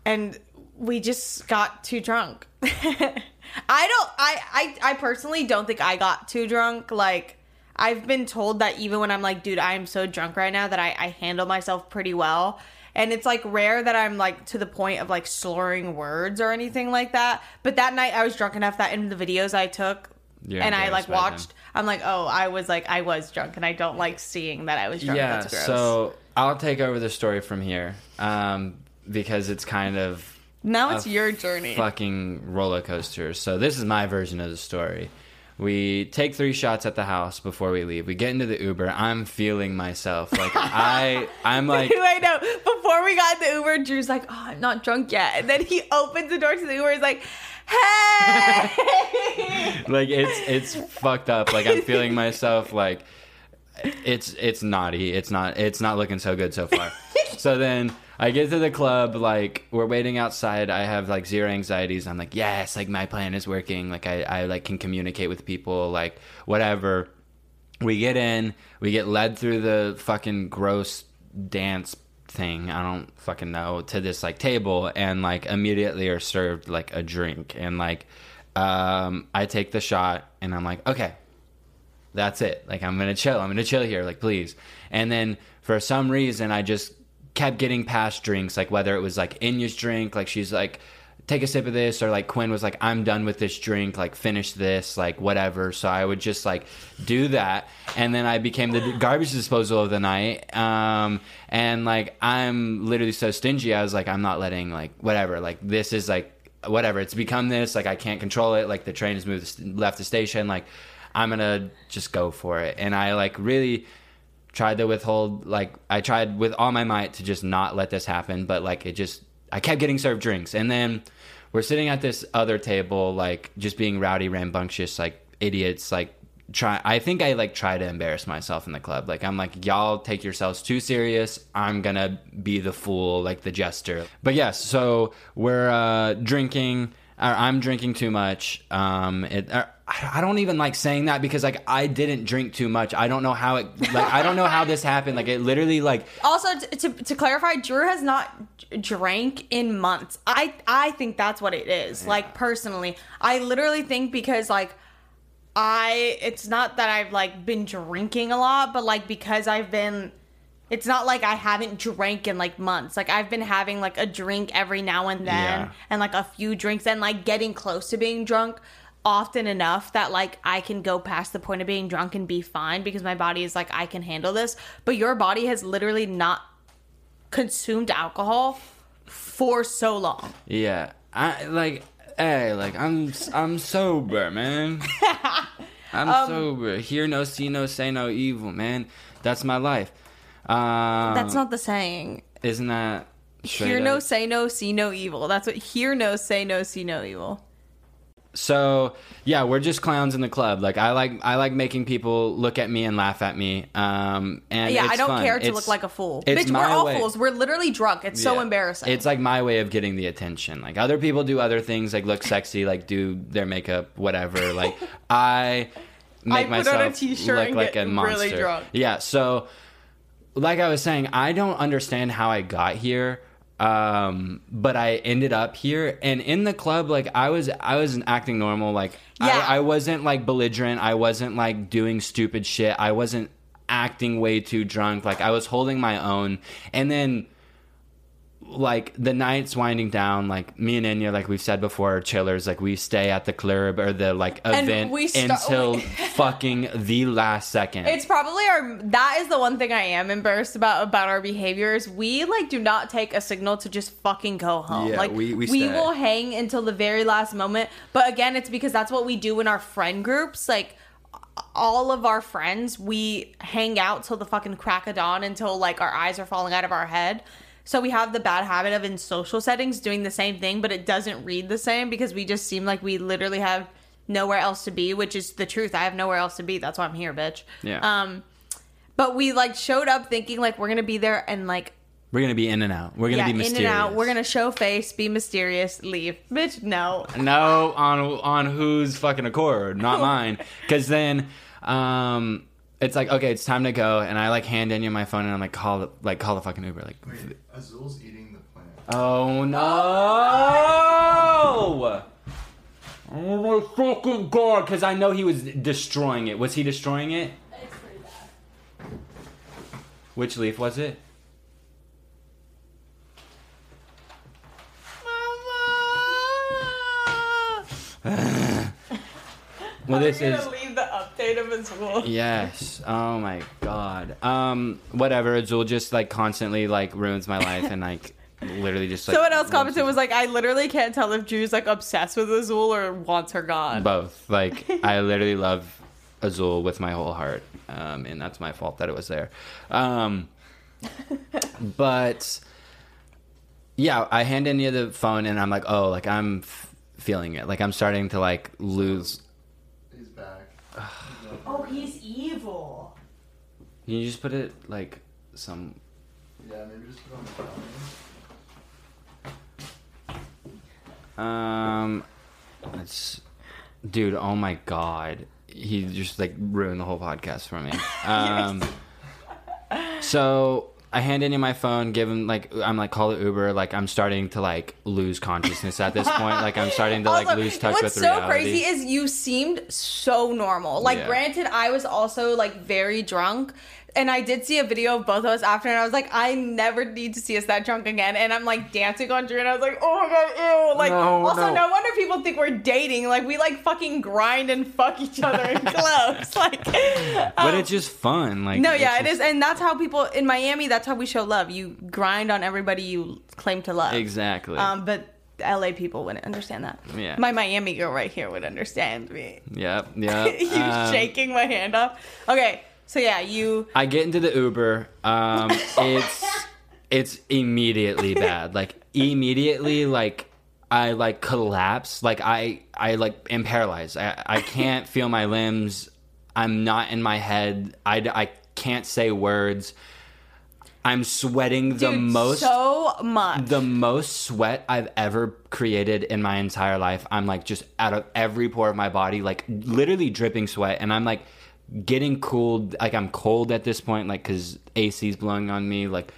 And we just got too drunk. I don't I, I I personally don't think I got too drunk. Like I've been told that even when I'm like, dude, I am so drunk right now that I, I handle myself pretty well. And it's like rare that I'm like to the point of like slurring words or anything like that. But that night I was drunk enough that in the videos I took You're and I like watched, I'm like, oh, I was like, I was drunk, and I don't like seeing that I was drunk. Yeah, That's gross. so I'll take over the story from here um, because it's kind of now it's your journey. fucking roller coaster. So this is my version of the story. We take three shots at the house before we leave. We get into the Uber. I'm feeling myself. Like I, I'm like, Who I know. Before we got in the Uber, Drew's like, "Oh, I'm not drunk yet," and then he opens the door to the Uber. He's like, "Hey!" like it's it's fucked up. Like I'm feeling myself. Like it's it's naughty. It's not it's not looking so good so far. so then I get to the club. Like we're waiting outside. I have like zero anxieties. I'm like yes, like my plan is working. Like I I like can communicate with people. Like whatever. We get in. We get led through the fucking gross dance thing i don't fucking know to this like table and like immediately are served like a drink and like um i take the shot and i'm like okay that's it. Like I'm gonna chill. I'm gonna chill here. Like please. And then for some reason, I just kept getting past drinks. Like whether it was like Enya's drink, like she's like, take a sip of this, or like Quinn was like, I'm done with this drink. Like finish this, like whatever. So I would just like do that, and then I became the garbage disposal of the night. Um, and like I'm literally so stingy. I was like, I'm not letting like whatever. Like this is like whatever. It's become this. Like I can't control it. Like the train has moved left the station. Like I'm gonna just go for it. And I like really tried to withhold. Like I tried with all my might to just not let this happen. But like it just I kept getting served drinks. And then we're sitting at this other table, like just being rowdy, rambunctious, like idiots, like try i think i like try to embarrass myself in the club like i'm like y'all take yourselves too serious i'm gonna be the fool like the jester but yes so we're uh drinking i'm drinking too much um it I don't even like saying that because like I didn't drink too much. I don't know how it like I don't know how this happened. Like it literally like Also, t- to, to clarify, Drew has not drank in months. I I think that's what it is. Like personally, I literally think because like I it's not that I've like been drinking a lot, but like because I've been it's not like I haven't drank in like months. Like I've been having like a drink every now and then Yeah. and like a few drinks and like getting close to being drunk often enough that like I can go past the point of being drunk and be fine because my body is like I can handle this. But your body has literally not consumed alcohol for so long. Yeah, I like. Hey, like I'm, I'm sober, man. I'm Um, sober. Hear no, see no, say no evil, man. That's my life. Um, That's not the saying. Isn't that? Hear no, say no, see no evil. That's what hear no, say no, see no evil. So yeah, we're just clowns in the club. Like I like, I like making people look at me and laugh at me. Um, and Yeah, I don't fun. care to It's- look like a fool. it's Bitch, we're all way. fools. We're literally drunk. It's so embarrassing. It's like my way of getting the attention. Like other people do other things, like look sexy, like do their makeup, whatever. Like I make I put on a myself look like a really monster. drunk. Yeah. So, like I was saying, I don't understand how I got here. Um, but I ended up here, and in the club, like I was, I was acting normal. Like Yeah. I, I wasn't like belligerent. I wasn't like doing stupid shit. I wasn't acting way too drunk. Like I was holding my own, and then like the night's winding down like me and Enya like we've said before chillers like we stay at the club or the like event we sta- until fucking the last second It's probably our that is the one thing I am embarrassed about about our behaviors. We like do not take a signal to just fucking go home. Yeah, like we- we stay. will hang until the very last moment. But again, it's because that's what we do in our friend groups. Like all of our friends, we hang out till the fucking crack of dawn until like our eyes are falling out of our head. So we have the bad habit of in social settings doing the same thing, but it doesn't read the same because we just seem like we literally have nowhere else to be, which is the truth. I have nowhere else to be. That's why I'm here, bitch. Yeah. Um, but we like showed up thinking like we're gonna be there and like we're gonna be in and out we're gonna yeah, be in and out. We're gonna show face, be mysterious, leave. Bitch, no. no on on whose fucking accord not mine because then um it's like okay it's time to go and I like hand Enya my phone and I'm like call the, like call the fucking Uber like Wait, Azul's eating the plant. Oh no! Oh my fucking god! Because I know he was destroying it. Was he destroying it? It's pretty bad. Which leaf was it? Mama! Well, this is gonna leave of his wool. yes. Oh my god. Um, whatever. Azul just like constantly like ruins my life and like literally just like. Someone else commented was like, I literally can't tell if Drew's like obsessed with Azul or wants her gone. both. Like I literally love Azul with my whole heart, um, and that's my fault that it was there. Um, but yeah, I hand Enya the phone, and I'm like, oh, like I'm f- feeling it. Like I'm starting to like lose. He's back. oh, he's evil. Can you just put it like some? Yeah, maybe just put on the counter. Um, it's dude. Oh my god, he just like ruined the whole podcast for me. Um, so I hand in my phone, give him like I'm like call it Uber. Like I'm starting to like lose consciousness at this point. Like I'm starting to like Also, lose touch what's with so reality. crazy is you seemed so normal. Like, Yeah. granted, I was also like very drunk. And I did see a video of both of us after, and I was like, I never need to see us that drunk again. And I'm like dancing on Drew, and I was like, oh my god, ew. Like, No, also, no. no. wonder people think we're dating. Like, we like fucking grind and fuck each other in clubs. Like, but um, it's just fun. Like no, yeah, it just- is, and that's how people in Miami. That's how we show love. You grind on everybody you claim to love. exactly. Um, but LA people wouldn't understand that. Yeah. My Miami girl right here would understand me. yep, yep. you Um, shaking my hand off. Okay, so yeah, you. I get into the Uber. Um, it's it's immediately bad. Like immediately, like I like collapse. Like I I like am paralyzed. I I can't feel my limbs. I'm not in my head. I I can't say words. I'm sweating the Dude, most so much. the most sweat I've ever created in my entire life. I'm like just out of every pore of my body, like literally dripping sweat, and I'm like getting cooled. Like I'm cold at this point, like because AC's blowing on me. Like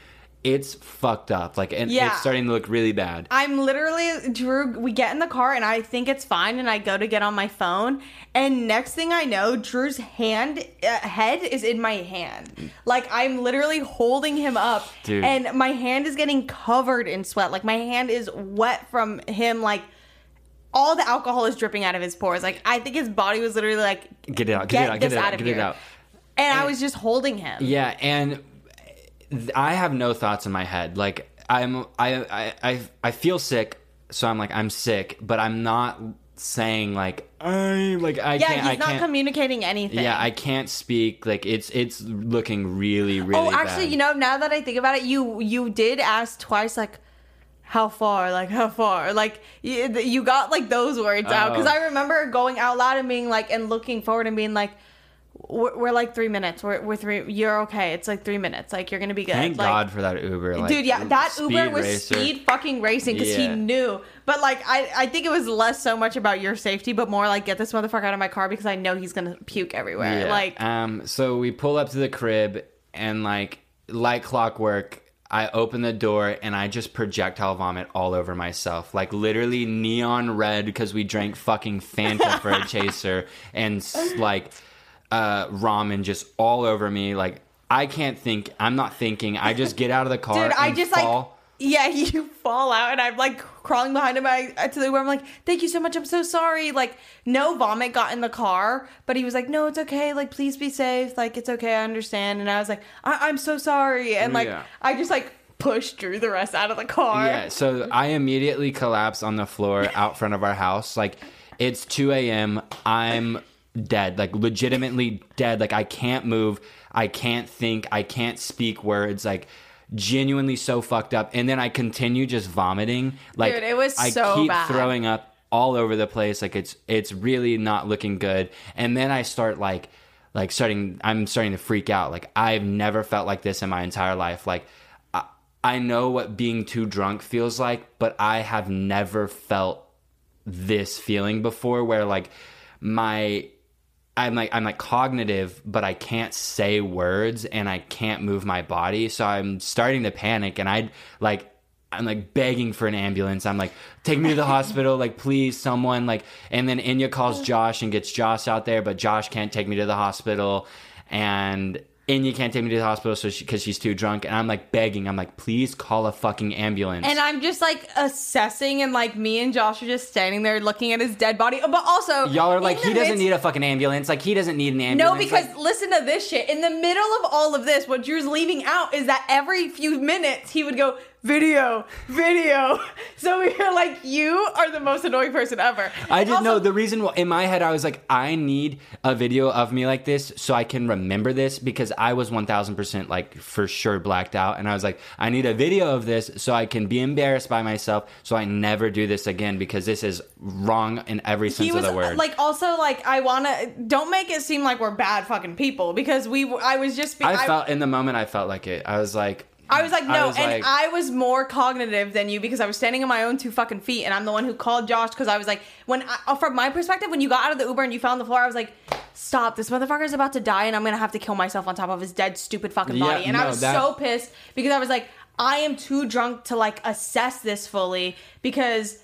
it's fucked up. Like and Yeah. it's starting to look really bad. I'm literally Drew. We get in the car and I think it's fine, and I go to get on my phone, and next thing I know, Drew's hand uh, head is in my hand. Like I'm literally holding him up, Dude. and my hand is getting covered in sweat. Like my hand is wet from him. Like all the alcohol is dripping out of his pores. Like I think his body was literally like, Get it out. Get, it out. Get it out. out Get it here. out. and I was just holding him. Yeah, and I have no thoughts in my head. Like I'm, I, I, I, I feel sick, so I'm like I'm sick, but I'm not saying like I like I Yeah, can't. he's not communicating anything. yeah, I can't speak. Like it's it's looking really really. Oh, actually, bad. you know, now that I think about it, you you did ask twice, like, how far, like how far, like you, you got like those words out because Oh. I remember going out loud and being like, and looking forward and being like, we're, we're like three minutes, we're we're three, you're okay, it's like three minutes, like you're gonna be good. Thank like, God for that Uber. Like, Dude, yeah, that Uber was racer. speed fucking racing because he knew. But like, I, I think it was less so much about your safety, but more like get this motherfucker out of my car because I know he's gonna puke everywhere. Yeah. Like, um, so we pull up to the crib and like like clockwork. I open the door and I just projectile vomit all over myself, like literally neon red because we drank fucking Fanta for a chaser and like uh, ramen just all over me. Like I can't think. I'm not thinking. I just get out of the car. Dude, I just fall. like yeah, you fall out, and I'm like crawling behind him. I to the Uber. I'm like, "Thank you so much. I'm so sorry." Like, no vomit got in the car, but he was like, "No, it's okay. Like, please be safe. Like, it's okay. I understand." And I was like, I- "I'm so sorry." And like, Yeah. I just like pushed Drew the rest out of the car. Yeah, so I immediately collapse on the floor out front of our house. Like it's 2 a.m. I'm dead, like legitimately dead. Like I can't move, I can't think, I can't speak words. Like genuinely so fucked up. And then I continue just vomiting. Like Dude, it was I so keep bad. throwing up all over the place. Like it's it's really not looking good. And then I start like like starting I'm starting to freak out. Like I've never felt like this in my entire life. Like I, I know what being too drunk feels like, but I have never felt this feeling before where like my I'm like I'm like cognitive, but I can't say words and I can't move my body. So I'm starting to panic and I like I'm like begging for an ambulance. I'm like, take me to the hospital, like please, someone like. And then Enya calls Josh and gets Josh out there, but Josh can't take me to the hospital, and Enya can't take me to the hospital so because she's too drunk. And I'm like begging. I'm like, please call a fucking ambulance. And I'm just like assessing, and like me and Josh are just standing there looking at his dead body. But also, Y'all are like, he doesn't midst- need a fucking ambulance. Like he doesn't need an ambulance. No, because Like, listen to this shit. In the middle of all of this, what Drew's leaving out is that every few minutes he would go, video, video. So we were like, you are the most annoying person ever. I didn't know the reason why, in my head I was like I need a video of me like this so I can remember this because I was 1000% like for sure blacked out and I was like I need a video of this so I can be embarrassed by myself so I never do this again because this is wrong in every sense was of the uh, word. like, also like, I wanna don't make it seem like we're bad fucking people because we. I was just. I felt in the moment I felt like it. I was like I was like, no, was and like- I was more cognitive than you because I was standing on my own two fucking feet, and I'm the one who called Josh because I was like, when I, uh, from my perspective, when you got out of the Uber and you fell on the floor, I was like, stop, this motherfucker is about to die and I'm gonna have to kill myself on top of his dead, stupid fucking Yeah, body. And I was that- so pissed because I was like, I am too drunk to like assess this fully because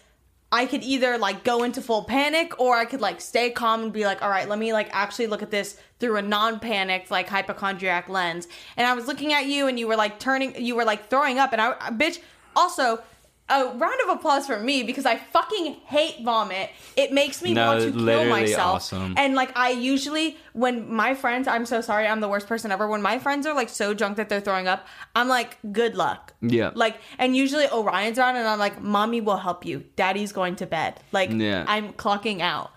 I could either like go into full panic or I could like stay calm and be like, all right, let me like actually look at this through a non panicked, like hypochondriac lens. And I was looking at you and you were like turning, you were like throwing up. And I- bitch, also, a round of applause for me because I fucking hate vomit. It makes me No, want to kill myself. awesome. And like I usually when my friends, I'm so sorry, I'm the worst person ever. When my friends are like so drunk that they're throwing up, I'm like, good luck. Yeah. Like and usually Orion's around and I'm like, mommy will help you. Daddy's going to bed. Like Yeah. I'm clocking out.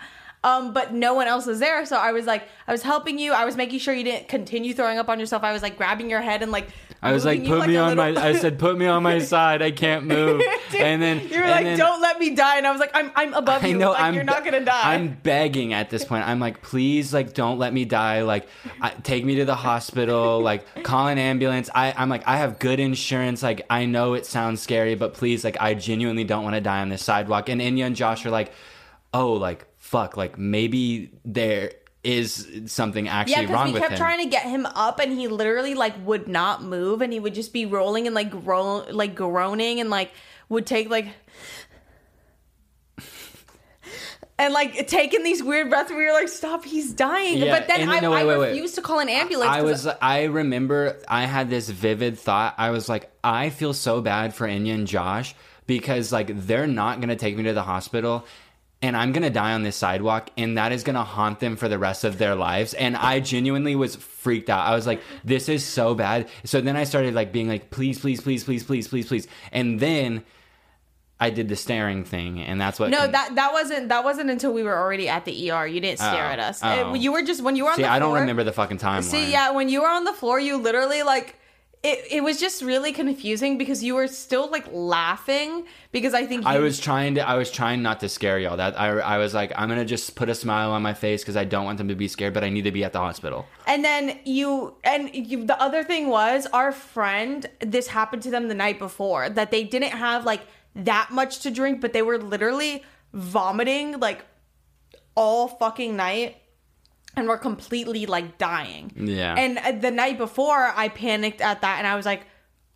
Um, but no one else was there, so I was like, I was helping you. I was making sure you didn't continue throwing up on yourself. I was like grabbing your head and like. I was like, put me a on my. I said, put me on my side. I can't move. Dude, and then you were like, then- "Don't let me die," and I was like, "I'm, I'm above I you. know like, I'm you're not gonna die." I'm begging at this point. I'm like, please, like, don't let me die. Like, I, take me to the hospital. Like, call an ambulance. I, I'm like, I have good insurance. Like, I know it sounds scary, but please, like, I genuinely don't want to die on this sidewalk. And Enya and Josh are like, oh, like, fuck, like maybe there is something actually Yeah, actually because wrong we with kept him. trying to get him up, and he literally like would not move, and he would just be rolling and like groan, like groaning, and like would take like. And like taking these weird breaths, we were like, "Stop, he's dying!" Yeah, but then I, no, wait, I wait, wait. refused to call an ambulance. I was I remember I had this vivid thought. I was like, I feel so bad for Enya and Josh because like they're not gonna take me to the hospital and I'm gonna die on this sidewalk and that is gonna haunt them for the rest of their lives. And I genuinely was freaked out. I was like, this is so bad. So then I started like being like, please, please, please, please, please, please, please. And then I did the staring thing and that's what No, that that wasn't that wasn't until we were already at the ER. You didn't stare Oh, at us. oh. It- you were just when you were on See, the I don't remember the fucking timeline. See, yeah, when you were on the floor, you literally like it. It was just really confusing because you were still like laughing because I think you, I was trying to. I was trying not to scare y'all. That I, I was like, I'm gonna just put a smile on my face because I don't want them to be scared, but I need to be at the hospital. And then you and you, the other thing was our friend. This happened to them the night before that they didn't have like that much to drink, but they were literally vomiting like all fucking night and were completely like dying. Yeah. And uh, the night before, I panicked at that, and I was like.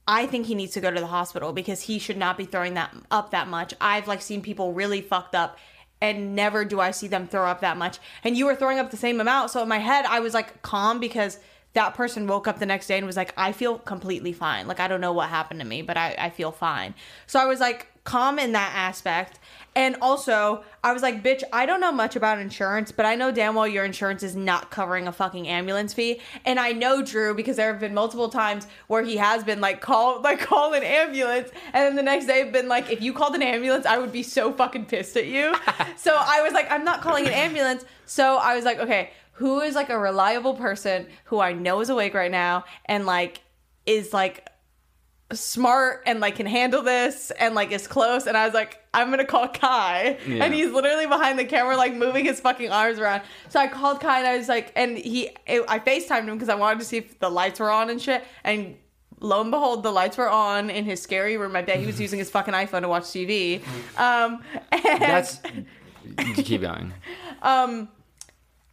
I think he needs to go to the hospital because he should not be throwing that up that much. I've like seen people really fucked up and never do I see them throw up that much. And you were throwing up the same amount. So in my head, I was like calm because that person woke up the next day and was like, I feel completely fine. Like, I don't know what happened to me, but I, I feel fine. So I was like calm in that aspect. And also, I was like, bitch, I don't know much about insurance, but I know damn well your insurance is not covering a fucking ambulance fee. And I know Drew because there have been multiple times where he has been like, call, like, call an ambulance. And then the next day, have been like, if you called an ambulance, I would be so fucking pissed at you. so I was like, I'm not calling an ambulance. So I was like, okay, who is like a reliable person who I know is awake right now and like is like smart and like can handle this and like is close and I was like I'm gonna call Kai Yeah. and he's literally behind the camera like moving his fucking arms around so I called Kai and I was like and he I FaceTimed him because I wanted to see if the lights were on and shit and lo and behold the lights were on in his scary room I bet he was using his fucking iPhone to watch TV um and That's. keep going. um,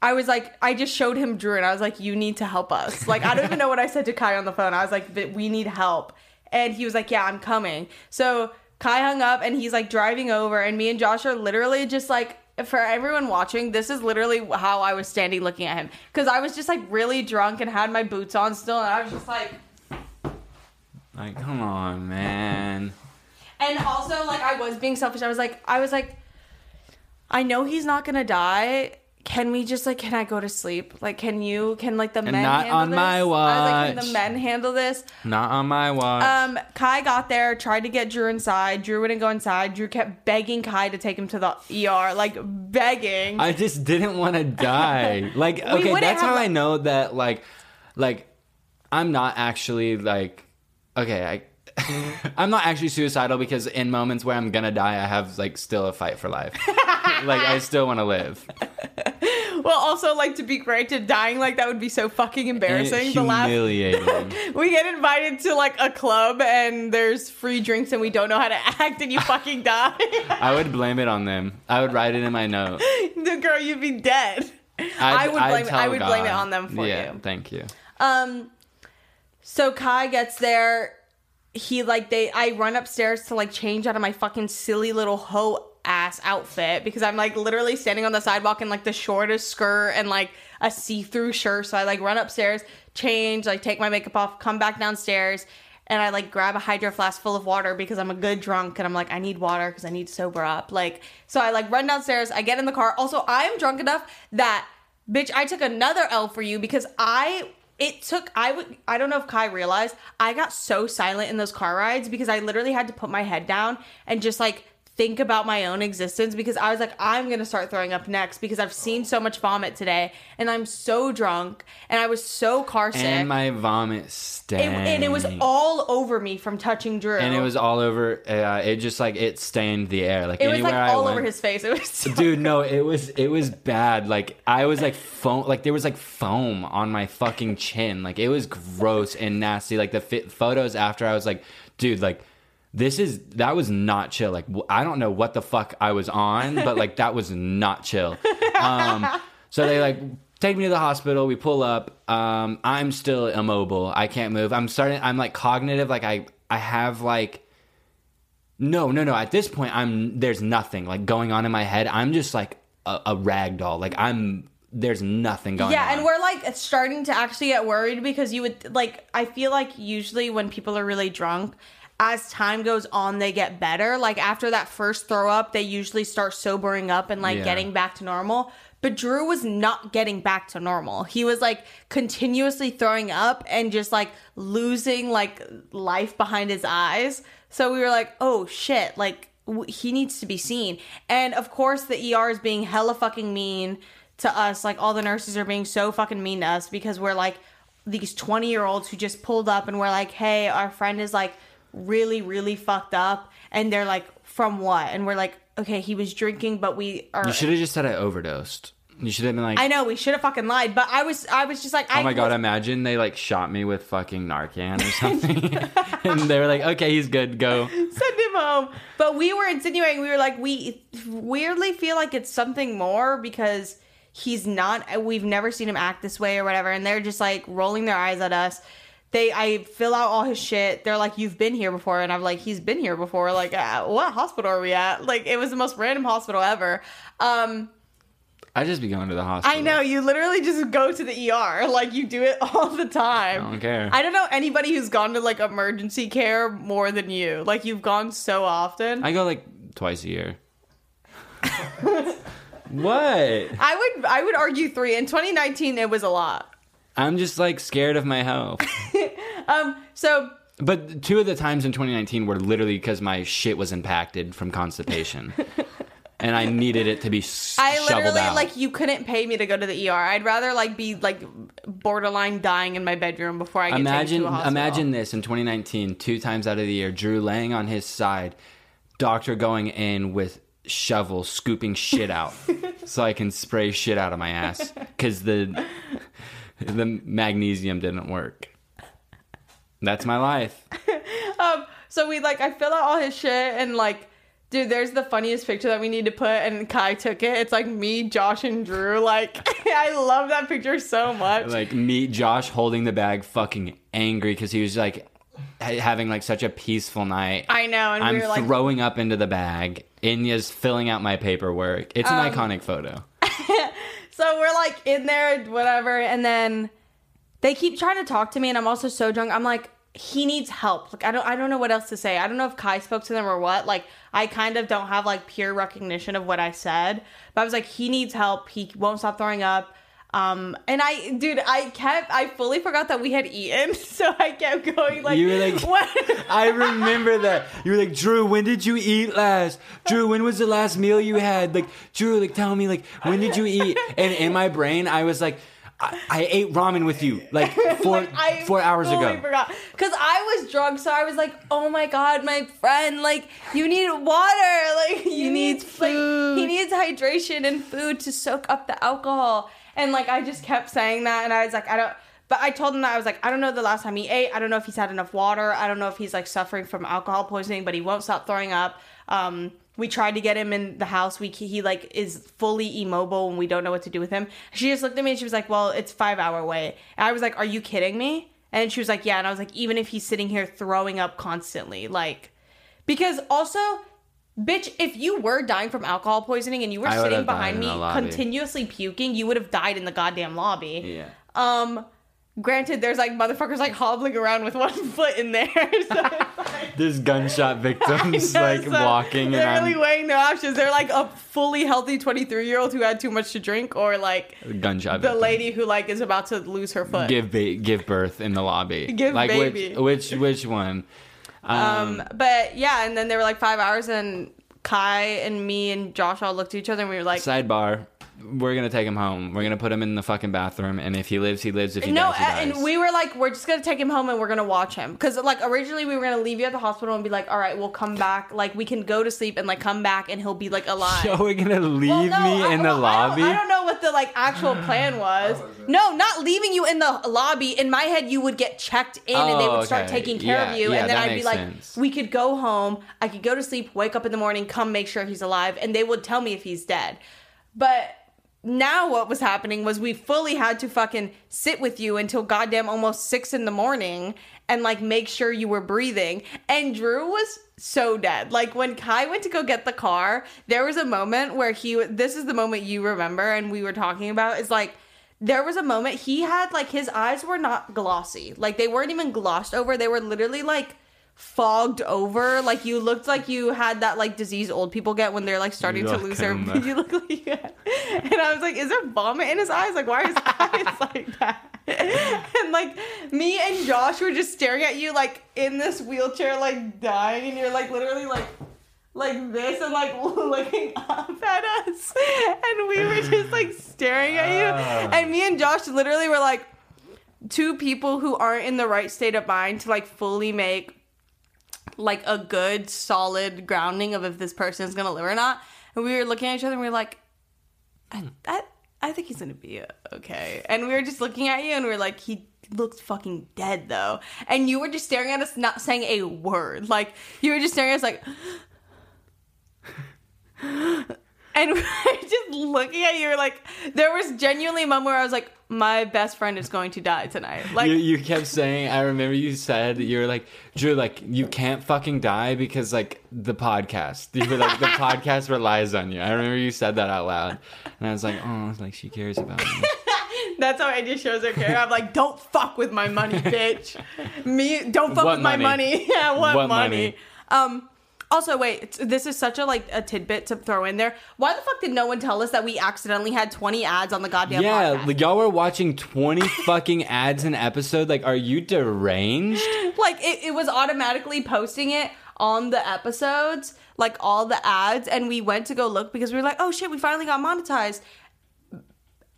I was like, I just showed him Drew, and I was like, "You need to help us." Like, I don't even know what I said to Kai on the phone. I was like, "We need help," and he was like, "Yeah, I'm coming." So Kai hung up, and he's like driving over, and me and Josh are literally just like, for everyone watching, this is literally how I was standing looking at him because I was just like really drunk and had my boots on still, and I was just like, Like, come on, man. and also like I was being selfish. I was like, I was like, I know he's not gonna die. Can we just like, can I go to sleep? Like, can you, can like the men not handle on this? my I was like, can the men handle this? Not on my watch. Um, Kai got there, tried to get Drew inside. Drew wouldn't go inside. Drew kept begging Kai to take him to the ER, like begging. I just didn't want to die. Like, okay, that's have, how I know that, like, like, I'm not actually like, okay, I. I'm not actually suicidal because in moments where I'm gonna die, I have like still a fight for life. like I still want to live. well, also like to be granted dying like that would be so fucking embarrassing. The last humiliating. we get invited to like a club and there's free drinks and we don't know how to act and you fucking die. I would blame it on them. I would write it in my note. the girl, you'd be dead. I would I'd blame- tell I would blame it on them for yeah, you. Thank you. Um, so Kai gets there. He like they. I run upstairs to like change out of my fucking silly little hoe ass outfit because I'm like literally standing on the sidewalk in like the shortest skirt and like a see through shirt. So I like run upstairs, change, like take my makeup off, come back downstairs. And I like grab a hydro flask full of water because I'm a good drunk and I'm like, I need water because I need to sober up. Like, so I like run downstairs, I get in the car. Also, I am drunk enough that bitch, I took another L for you because I it took I would I don't know if Kai realized I got so silent in those car rides because I literally had to put my head down and just like think about my own existence because I was like I'm to start throwing up next because I've seen so much vomit today and I'm so drunk and I was so car sick And my vomit it, and it was all over me from touching Drew And it was all over. Uh, it just like it stained the air. Like it was like I all went. over his face it was so Dude, no, it was it was bad. Like I was like foam, like there was like foam on my fucking chin. Like it was gross and nasty. Like the photos after, I was like, dude, like this is that was not chill. Like I don't know what the fuck I was on, but like that was not chill. Um, so they like take me to the hospital. We pull up. Um, I'm still immobile. I can't move. I'm starting. I'm like cognitive. Like I I have like. No, no, no. At this point, I'm there's nothing like going on in my head. I'm just like a, a rag doll. Like I'm there's nothing going yeah, on. and we're like starting to actually get worried because you would like I feel like usually when people are really drunk, as time goes on they get better. Like after that first throw up, they usually start sobering up and like Yeah. getting back to normal. But Drew was not getting back to normal. He was like continuously throwing up and just like losing like life behind his eyes. So we were like, "Oh shit, like w- he needs to be seen." And of course the ER is being hella fucking mean to us. Like all the nurses are being so fucking mean to us because we're like these 20 year olds who just pulled up and we're like, hey, our friend is like really, really fucked up. And they're like, from what? And we're like, okay, he was drinking, but we are. you should have just said I overdosed. You should have been like, I know we should have fucking lied, but I was, I was just like, oh I my god, was- imagine they like shot me with fucking Narcan or something, and they were like, okay, he's good, go. send him home. But we were insinuating, we were like, we weirdly feel like it's something more because he's not, we've never seen him act this way or whatever. And they're just like rolling their eyes at us. They, I fill out all his shit. They're like, you've been here before. And I'm like, he's been here before. Like, uh, what hospital are we at? Like, it was the most random hospital ever. Um, I just be going to the hospital. I know you literally just go to the ER. Like you do it all the time. I don't care. I don't know anybody who's gone to like emergency care more than you. Like you've gone so often. I go like twice a year. what? I would I would argue three. In 2019, it was a lot. I'm just like scared of my health. Um. So But two of the times in 2019 were literally because my shit was impacted from constipation, and I needed it to be s- I literally out. like you couldn't pay me to go to the ER. I'd rather like be like borderline dying in my bedroom before I get imagine, taken to a hospital. imagine this in 2019, two times out of the year, Drew laying on his side, doctor going in with shovel scooping shit out, so I can spray shit out of my ass because the the magnesium didn't work. That's my life. Um. So we like I fill out all his shit and like. Dude, there's the funniest picture that we need to put, and Kai took it. It's like me, Josh, and Drew. Like, I love that picture so much. like me, Josh holding the bag, fucking angry because he was like having like such a peaceful night. I know, and I'm we were like, throwing up into the bag. Enya's filling out my paperwork. It's an Um, iconic photo. So we're like in there, whatever, and then they keep trying to talk to me, and I'm also so drunk. I'm like, he needs help. Like I don't, I don't know what else to say. I don't know if Kai spoke to them or what. Like I kind of don't have like pure recognition of what I said, but I was like, he needs help. He won't stop throwing up. Um, and I, dude, I kept, I fully forgot that we had eaten, so I kept going like, You were like- what? I remember that. You were like, Drew, when did you eat last? Drew, when was the last meal you had? Like, Drew, like, tell me, like, when did you eat? And in my brain, I was like, I, I ate ramen with you, like, four, Like, four hours ago. Because I was drunk, so I was like, "Oh my god, my friend! Like, you need water. Like, you need food. Like, he needs hydration and food to soak up the alcohol." And like, I just kept saying that, and I was like, "I don't." But I told him that I was like, I don't know the last time he ate. I don't know if he's had enough water. I don't know if he's like suffering from alcohol poisoning, but he won't stop throwing up. Um, we tried to get him in the house. We he like is fully immobile and we don't know what to do with him. She just looked at me and she was like, "Well, it's five hour wait." And I was like, "Are you kidding me?" And she was like, "Yeah." And I was like, "Even if he's sitting here throwing up constantly, like, because also." Bitch, if you were dying from alcohol poisoning and you were I sitting behind me continuously puking, you would have died in the goddamn lobby. Yeah. Um, granted, there's like motherfuckers like hobbling around with one foot in there. So like, There's gunshot victims know, like so walking, and They're I'm really weighing their options. They're like a fully healthy 23 year old who had too much to drink, or like gunshot. the victim. lady who like is about to lose her foot. give ba- give birth in the lobby. Give like baby. which which which one? Um, but yeah, and then they were like five hours, and Kai and me and Josh all looked at each other, and we were like, Sidebar. We're gonna take him home. We're gonna put him in the fucking bathroom, and if he lives, he lives. If he no, dies, he dies. and we were like, we're just gonna take him home and we're gonna watch him because like originally we were gonna leave you at the hospital and be like, all right, we'll come back, like we can go to sleep and like come back and he'll be like alive. So we're gonna leave Well, no, me I- in the well, I lobby. don't, I don't know what the like actual plan was. No, not leaving you in the lobby. In my head, you would get checked in and they Oh, would start oh, okay. taking care Yeah, of you, yeah, and then I'd be like, sense. we could go home. I could go to sleep, wake up in the morning, come make sure he's alive, and they would tell me if he's dead. But now what was happening was we fully had to fucking sit with you until goddamn almost six in the morning and like make sure you were breathing. And Drew was so dead. Like when Kai went to go get the car, there was a moment where he. This is the moment you remember, and we were talking about. Is like there was a moment he had like his eyes were not glossy, like they weren't even glossed over. They were literally like fogged over like you looked like you had that like disease old people get when they're like starting to lose their you look like had- and I was like, is there vomit in his eyes? Like, why are his eyes like that? And like me and Josh were just staring at you like in this wheelchair, like dying, and you're like literally like like this and like looking up at us. And we were just like staring at you. Ah. And me and Josh literally were like two people who aren't in the right state of mind to like fully make like a good solid grounding of if this person is gonna live or not. And we were looking at each other and we were like, I, hmm. I, I think he's gonna be okay. And we were just looking at you and we were like, he looks fucking dead though. And you were just staring at us, not saying a word. Like you were just staring at us like. And just looking at you like there was genuinely a moment where I was like, my best friend is going to die tonight. Like you, you kept saying i remember you said you were like drew like you can't fucking die because like the podcast you were like the podcast relies on you i remember you said that out loud and i was like oh like she cares about me That's how I Andy shows her care. I'm like, don't fuck with my money, bitch. Me, don't fuck What with my money? money. yeah, what, What money? money? Um. Also, wait. This is such a like a tidbit to throw in there. Why the fuck did no one tell us that we accidentally had 20 ads on the goddamn yeah podcast? like, y'all were watching 20 fucking ads an episode like are you deranged like it, it was automatically posting it on the episodes, like all the ads, and we went to go look because we were like, oh shit, we finally got monetized.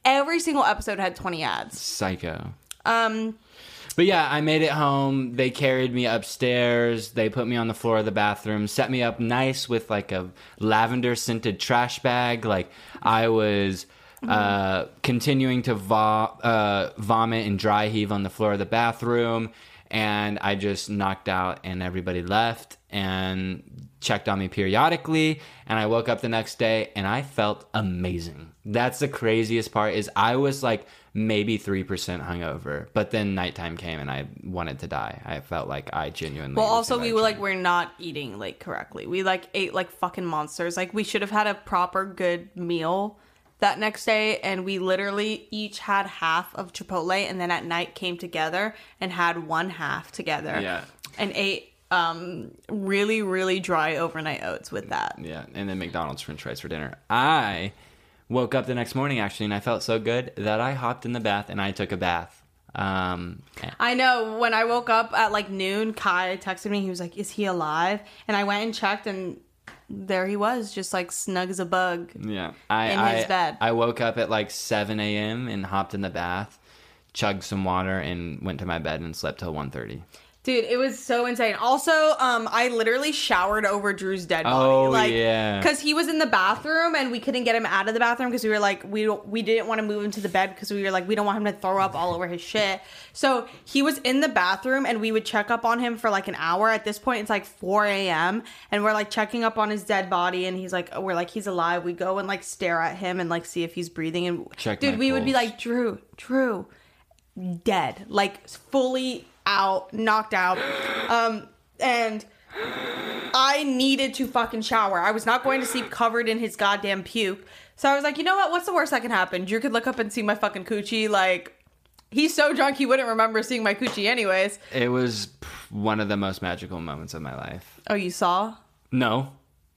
Every single episode had 20 ads. psycho Um. But yeah, I made it home. They carried me upstairs. They put me on the floor of the bathroom, set me up nice with like a lavender scented trash bag. Like I was uh, continuing to vo- uh, vomit and dry heave on the floor of the bathroom. And I just knocked out, and everybody left and checked on me periodically. And I woke up the next day, and I felt amazing. That's the craziest part. Is I was like maybe 3% hungover. But then nighttime came and I wanted to die. I felt like I genuinely. Well, also we were like we're not eating like correctly. We like ate like fucking monsters. Like we should have had a proper good meal that next day, and we literally each had half of Chipotle, and then at night came together and had one half together. Yeah. and ate um really really dry overnight oats with that. Yeah. And then McDonald's french fries for dinner. I woke up the next morning actually and I felt so good that I hopped in the bath and I took a bath. Um, I know when I woke up at like noon, Kai texted me. He was like, "Is he alive?" And I went and checked, and there he was, just like snug as a bug. Yeah, I, in I, his bed. I woke up at like 7 a.m. and hopped in the bath, chugged some water, and went to my bed and slept till 1.30. Dude, it was so insane. Also, um, I literally showered over Drew's dead body. Oh, like, yeah. because he was in the bathroom and we couldn't get him out of the bathroom because we were like, we don't, we didn't want to move him to the bed because we were like, we don't want him to throw up all over his shit. So he was in the bathroom and we would check up on him for like an hour. At this point, it's like 4 a.m. and we're like checking up on his dead body and he's like, we're like, he's alive. We go and like stare at him and like see if he's breathing and Check dude, we would be like, Drew, Drew, dead, like fully out, knocked out. Um, and I needed to fucking shower. I was not going to sleep covered in his goddamn puke. So I was like, you know what? What's the worst that can happen? Drew could look up and see my fucking coochie. Like, he's so drunk he wouldn't remember seeing my coochie anyways. It was one of the most magical moments of my life. Oh, you saw? No.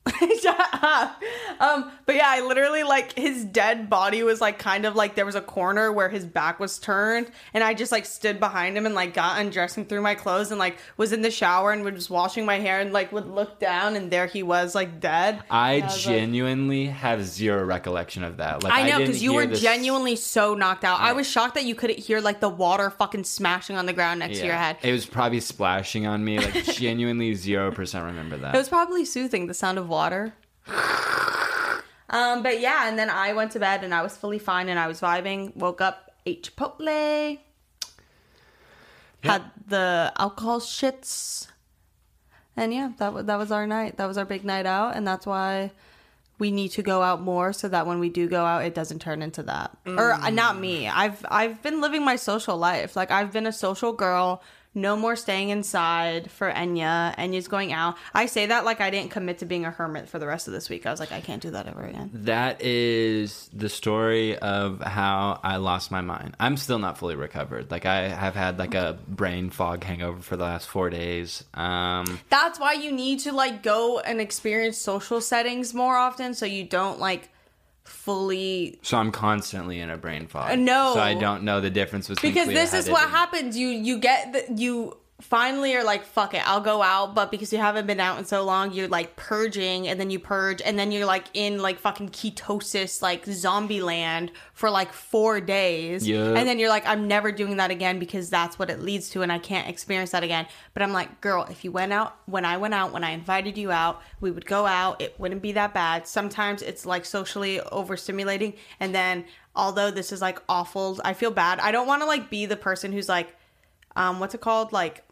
Shut up. Um, but yeah, I literally like his dead body was like kind of like there was a corner where his back was turned, and I just like stood behind him and like got undressed and threw my clothes and like was in the shower and was washing my hair and like would look down and there he was like dead. I And was like- genuinely have zero recollection of that. Like I know because you were this- genuinely so knocked out. I was shocked that you couldn't hear like the water fucking smashing on the ground next to your head. It was probably splashing on me. Like genuinely zero percent remember that. It was probably soothing, the sound of water. um, but yeah, and then I went to bed and I was fully fine and I was vibing. Woke up, ate Chipotle, had the alcohol shits, and yeah, that was that was our night. That was our big night out, and that's why we need to go out more so that when we do go out, it doesn't turn into that. Or uh, not me. I've I've been living my social life. Like I've been a social girl. No more staying inside for Enya. Enya's going out. I say that like I didn't commit to being a hermit for the rest of this week. I was like, I can't do that ever again. That is the story of how I lost my mind. I'm still not fully recovered. Like I have had like a brain fog hangover for the last four days. Um, That's why you need to like go and experience social settings more often so you don't like fully so I'm constantly in a brain fog. No. so I don't know the difference between because this is what happens you you get the, you finally are like fuck it i'll go out. But because you haven't been out in so long you're like purging and then you purge and then you're like in like fucking ketosis like zombie land for like four days. Yup. and then you're like i'm never doing that again because that's what it leads to and i can't experience that again. But i'm like girl if you went out when i went out when i invited you out we would go out. It wouldn't be that bad. Sometimes it's like socially overstimulating. And then although this is like awful i feel bad. I don't want to like be the person who's like um what's it called? Like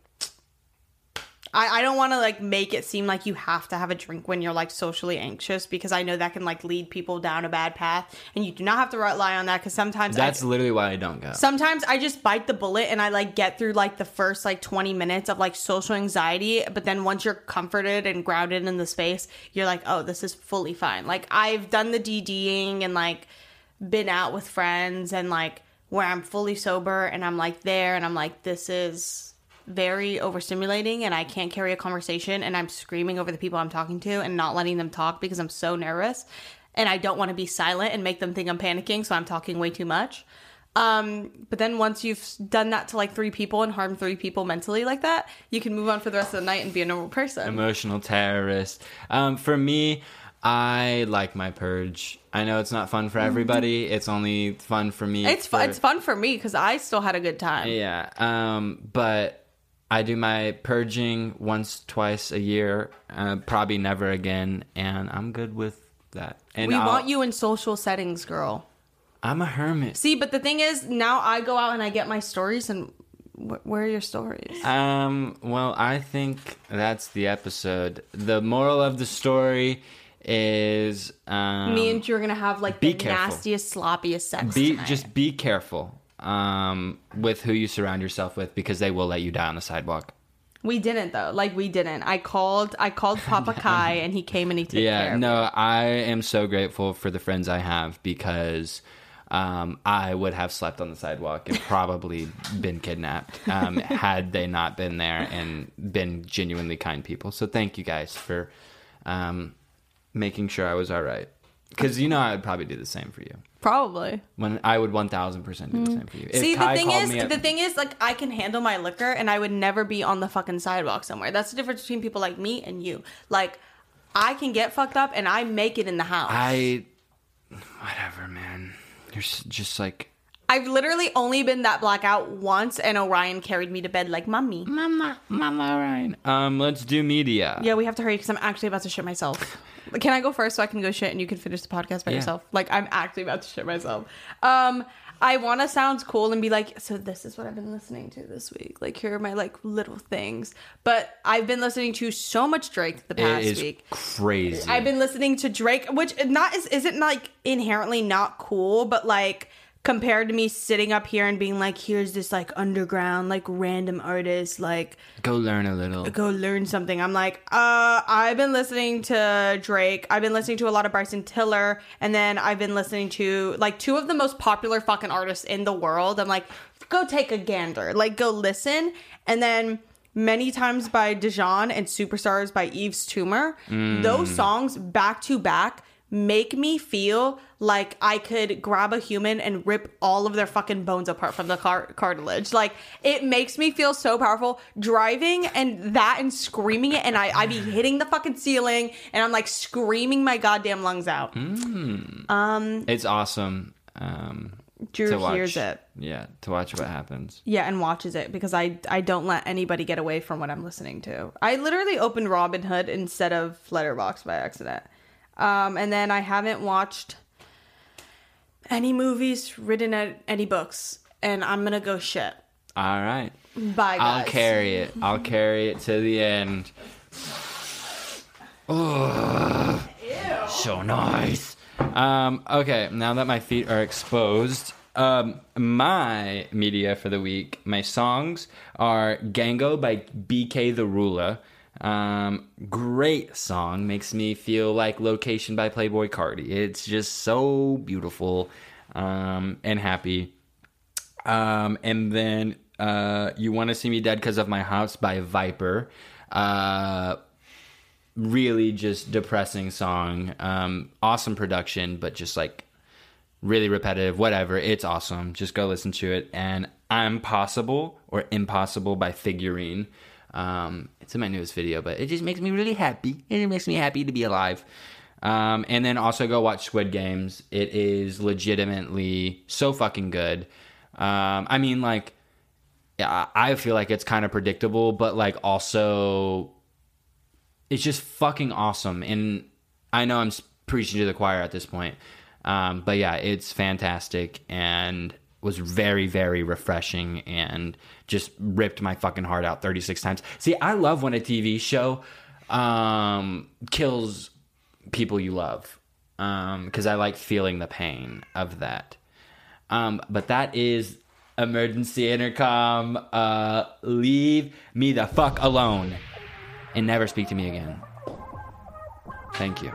I, I don't want to like make it seem like you have to have a drink when you're like socially anxious because I know that can like lead people down a bad path and you do not have to rely on that because sometimes I- That's literally why I don't go. sometimes I just bite the bullet and I like get through like the first like 20 minutes of like social anxiety. But then once you're comforted and grounded in the space, you're like, oh, this is fully fine. Like I've done the DDing and like been out with friends and like where I'm fully sober and I'm like there and I'm like, this is very overstimulating and I can't carry a conversation and I'm screaming over the people I'm talking to and not letting them talk because I'm so nervous and I don't want to be silent and make them think I'm panicking so I'm talking way too much. Um, but then once you've done that to like three people and harmed three people mentally like that, you can move on for the rest of the night and be a normal person. Emotional terrorist. Um, for me, I like my purge. I know it's not fun for everybody. It's only fun for me. it's fun. for- It's fun for me because I still had a good time. Yeah. Um, but I do my purging once, twice a year. Uh, probably never again, and I'm good with that. And we I'll- want you in social settings, girl. I'm a hermit. See, but the thing is, now I go out and I get my stories, and wh- where are your stories? Um. Well, I think that's the episode. The moral of the story is um, Me and you are gonna have like the careful. nastiest, sloppiest sex. be tonight. just be careful um with who you surround yourself with because they will let you die on the sidewalk. We didn't though. Like we didn't. I called. I called Papa Kai, and he came and he took care Yeah, no, I am so grateful for the friends I have because um, I would have slept on the sidewalk and probably been kidnapped um, had they not been there and been genuinely kind people. So thank you guys for um, making sure I was all right. Because you know I would probably do the same for you. Probably. When I would one thousand percent do the same for you. If. See, the Kai thing called is, me up- the thing is, like, I can handle my liquor, and I would never be on the fucking sidewalk somewhere. That's the difference between people like me and you. Like, I can get fucked up, and I make it in the house. I, whatever, man. You're s- just like I've literally only been that blackout once, and Orion carried me to bed like mommy. Mama, Mama Ryan. Um, let's do media. Yeah, we have to hurry because I'm actually about to shit myself. Can I go first so I can go shit and you can finish the podcast by Yeah. yourself? Like I'm actually about to shit myself. Um, I want to sound cool and be like, so this is what I've been listening to this week. Like here are my like little things. But I've been listening to so much Drake the past is week. crazy. I've been listening to Drake, which not is isn't like inherently not cool, but like compared to me sitting up here and being like, here's this like underground, like random artist, like Go learn a little. go learn something. I'm like, uh, I've been listening to Drake. I've been listening to a lot of Bryson Tiller, and then I've been listening to like two of the most popular fucking artists in the world. I'm like, go take a gander, like go listen, and then. Many times by Dijon and Superstars by Yves Tumor. Those songs back to back make me feel like I could grab a human and rip all of their fucking bones apart from the car- cartilage. Like it makes me feel so powerful driving and that and screaming it and I I be hitting the fucking ceiling and I'm like screaming my goddamn lungs out. Um, It's awesome. Um, Drew to watch. hears it. Yeah, to watch what happens. Yeah, and watches it because I I don't let anybody get away from what I'm listening to. I literally opened Robinhood instead of Letterboxd by accident. Um, and then I haven't watched any movies, written at any books, and I'm gonna go shit. All right. Bye, guys. I'll carry it. I'll carry it to the end. Oh, so nice. Um, okay, now that my feet are exposed, um, my media for the week, my songs are Gango by BK the Ruler. Um, great song, makes me feel like Location by Playboi Carti. It's just so beautiful um, and happy. Um, and then uh, You Want to See Me Dead Because of My House by Viper. Uh, really just depressing song. Um, awesome production, but just like really repetitive, whatever. It's awesome. Just go listen to it. And I'm Possible or Impossible by Figurine. Um, it's in my newest video, but it just makes me really happy. It makes me happy to be alive. Um, and then also go watch Squid Games. It is legitimately so fucking good. Um, I mean, like, I feel like it's kind of predictable, but like also it's just fucking awesome. And I know I'm preaching to the choir at this point, um, but yeah, it's fantastic and was very, very refreshing and just ripped my fucking heart out 36 times. See, I love when a TV show um, kills people you love because I like feeling the pain of that. Um, but that is emergency intercom. Uh, leave me the fuck alone and never speak to me again. Thank you.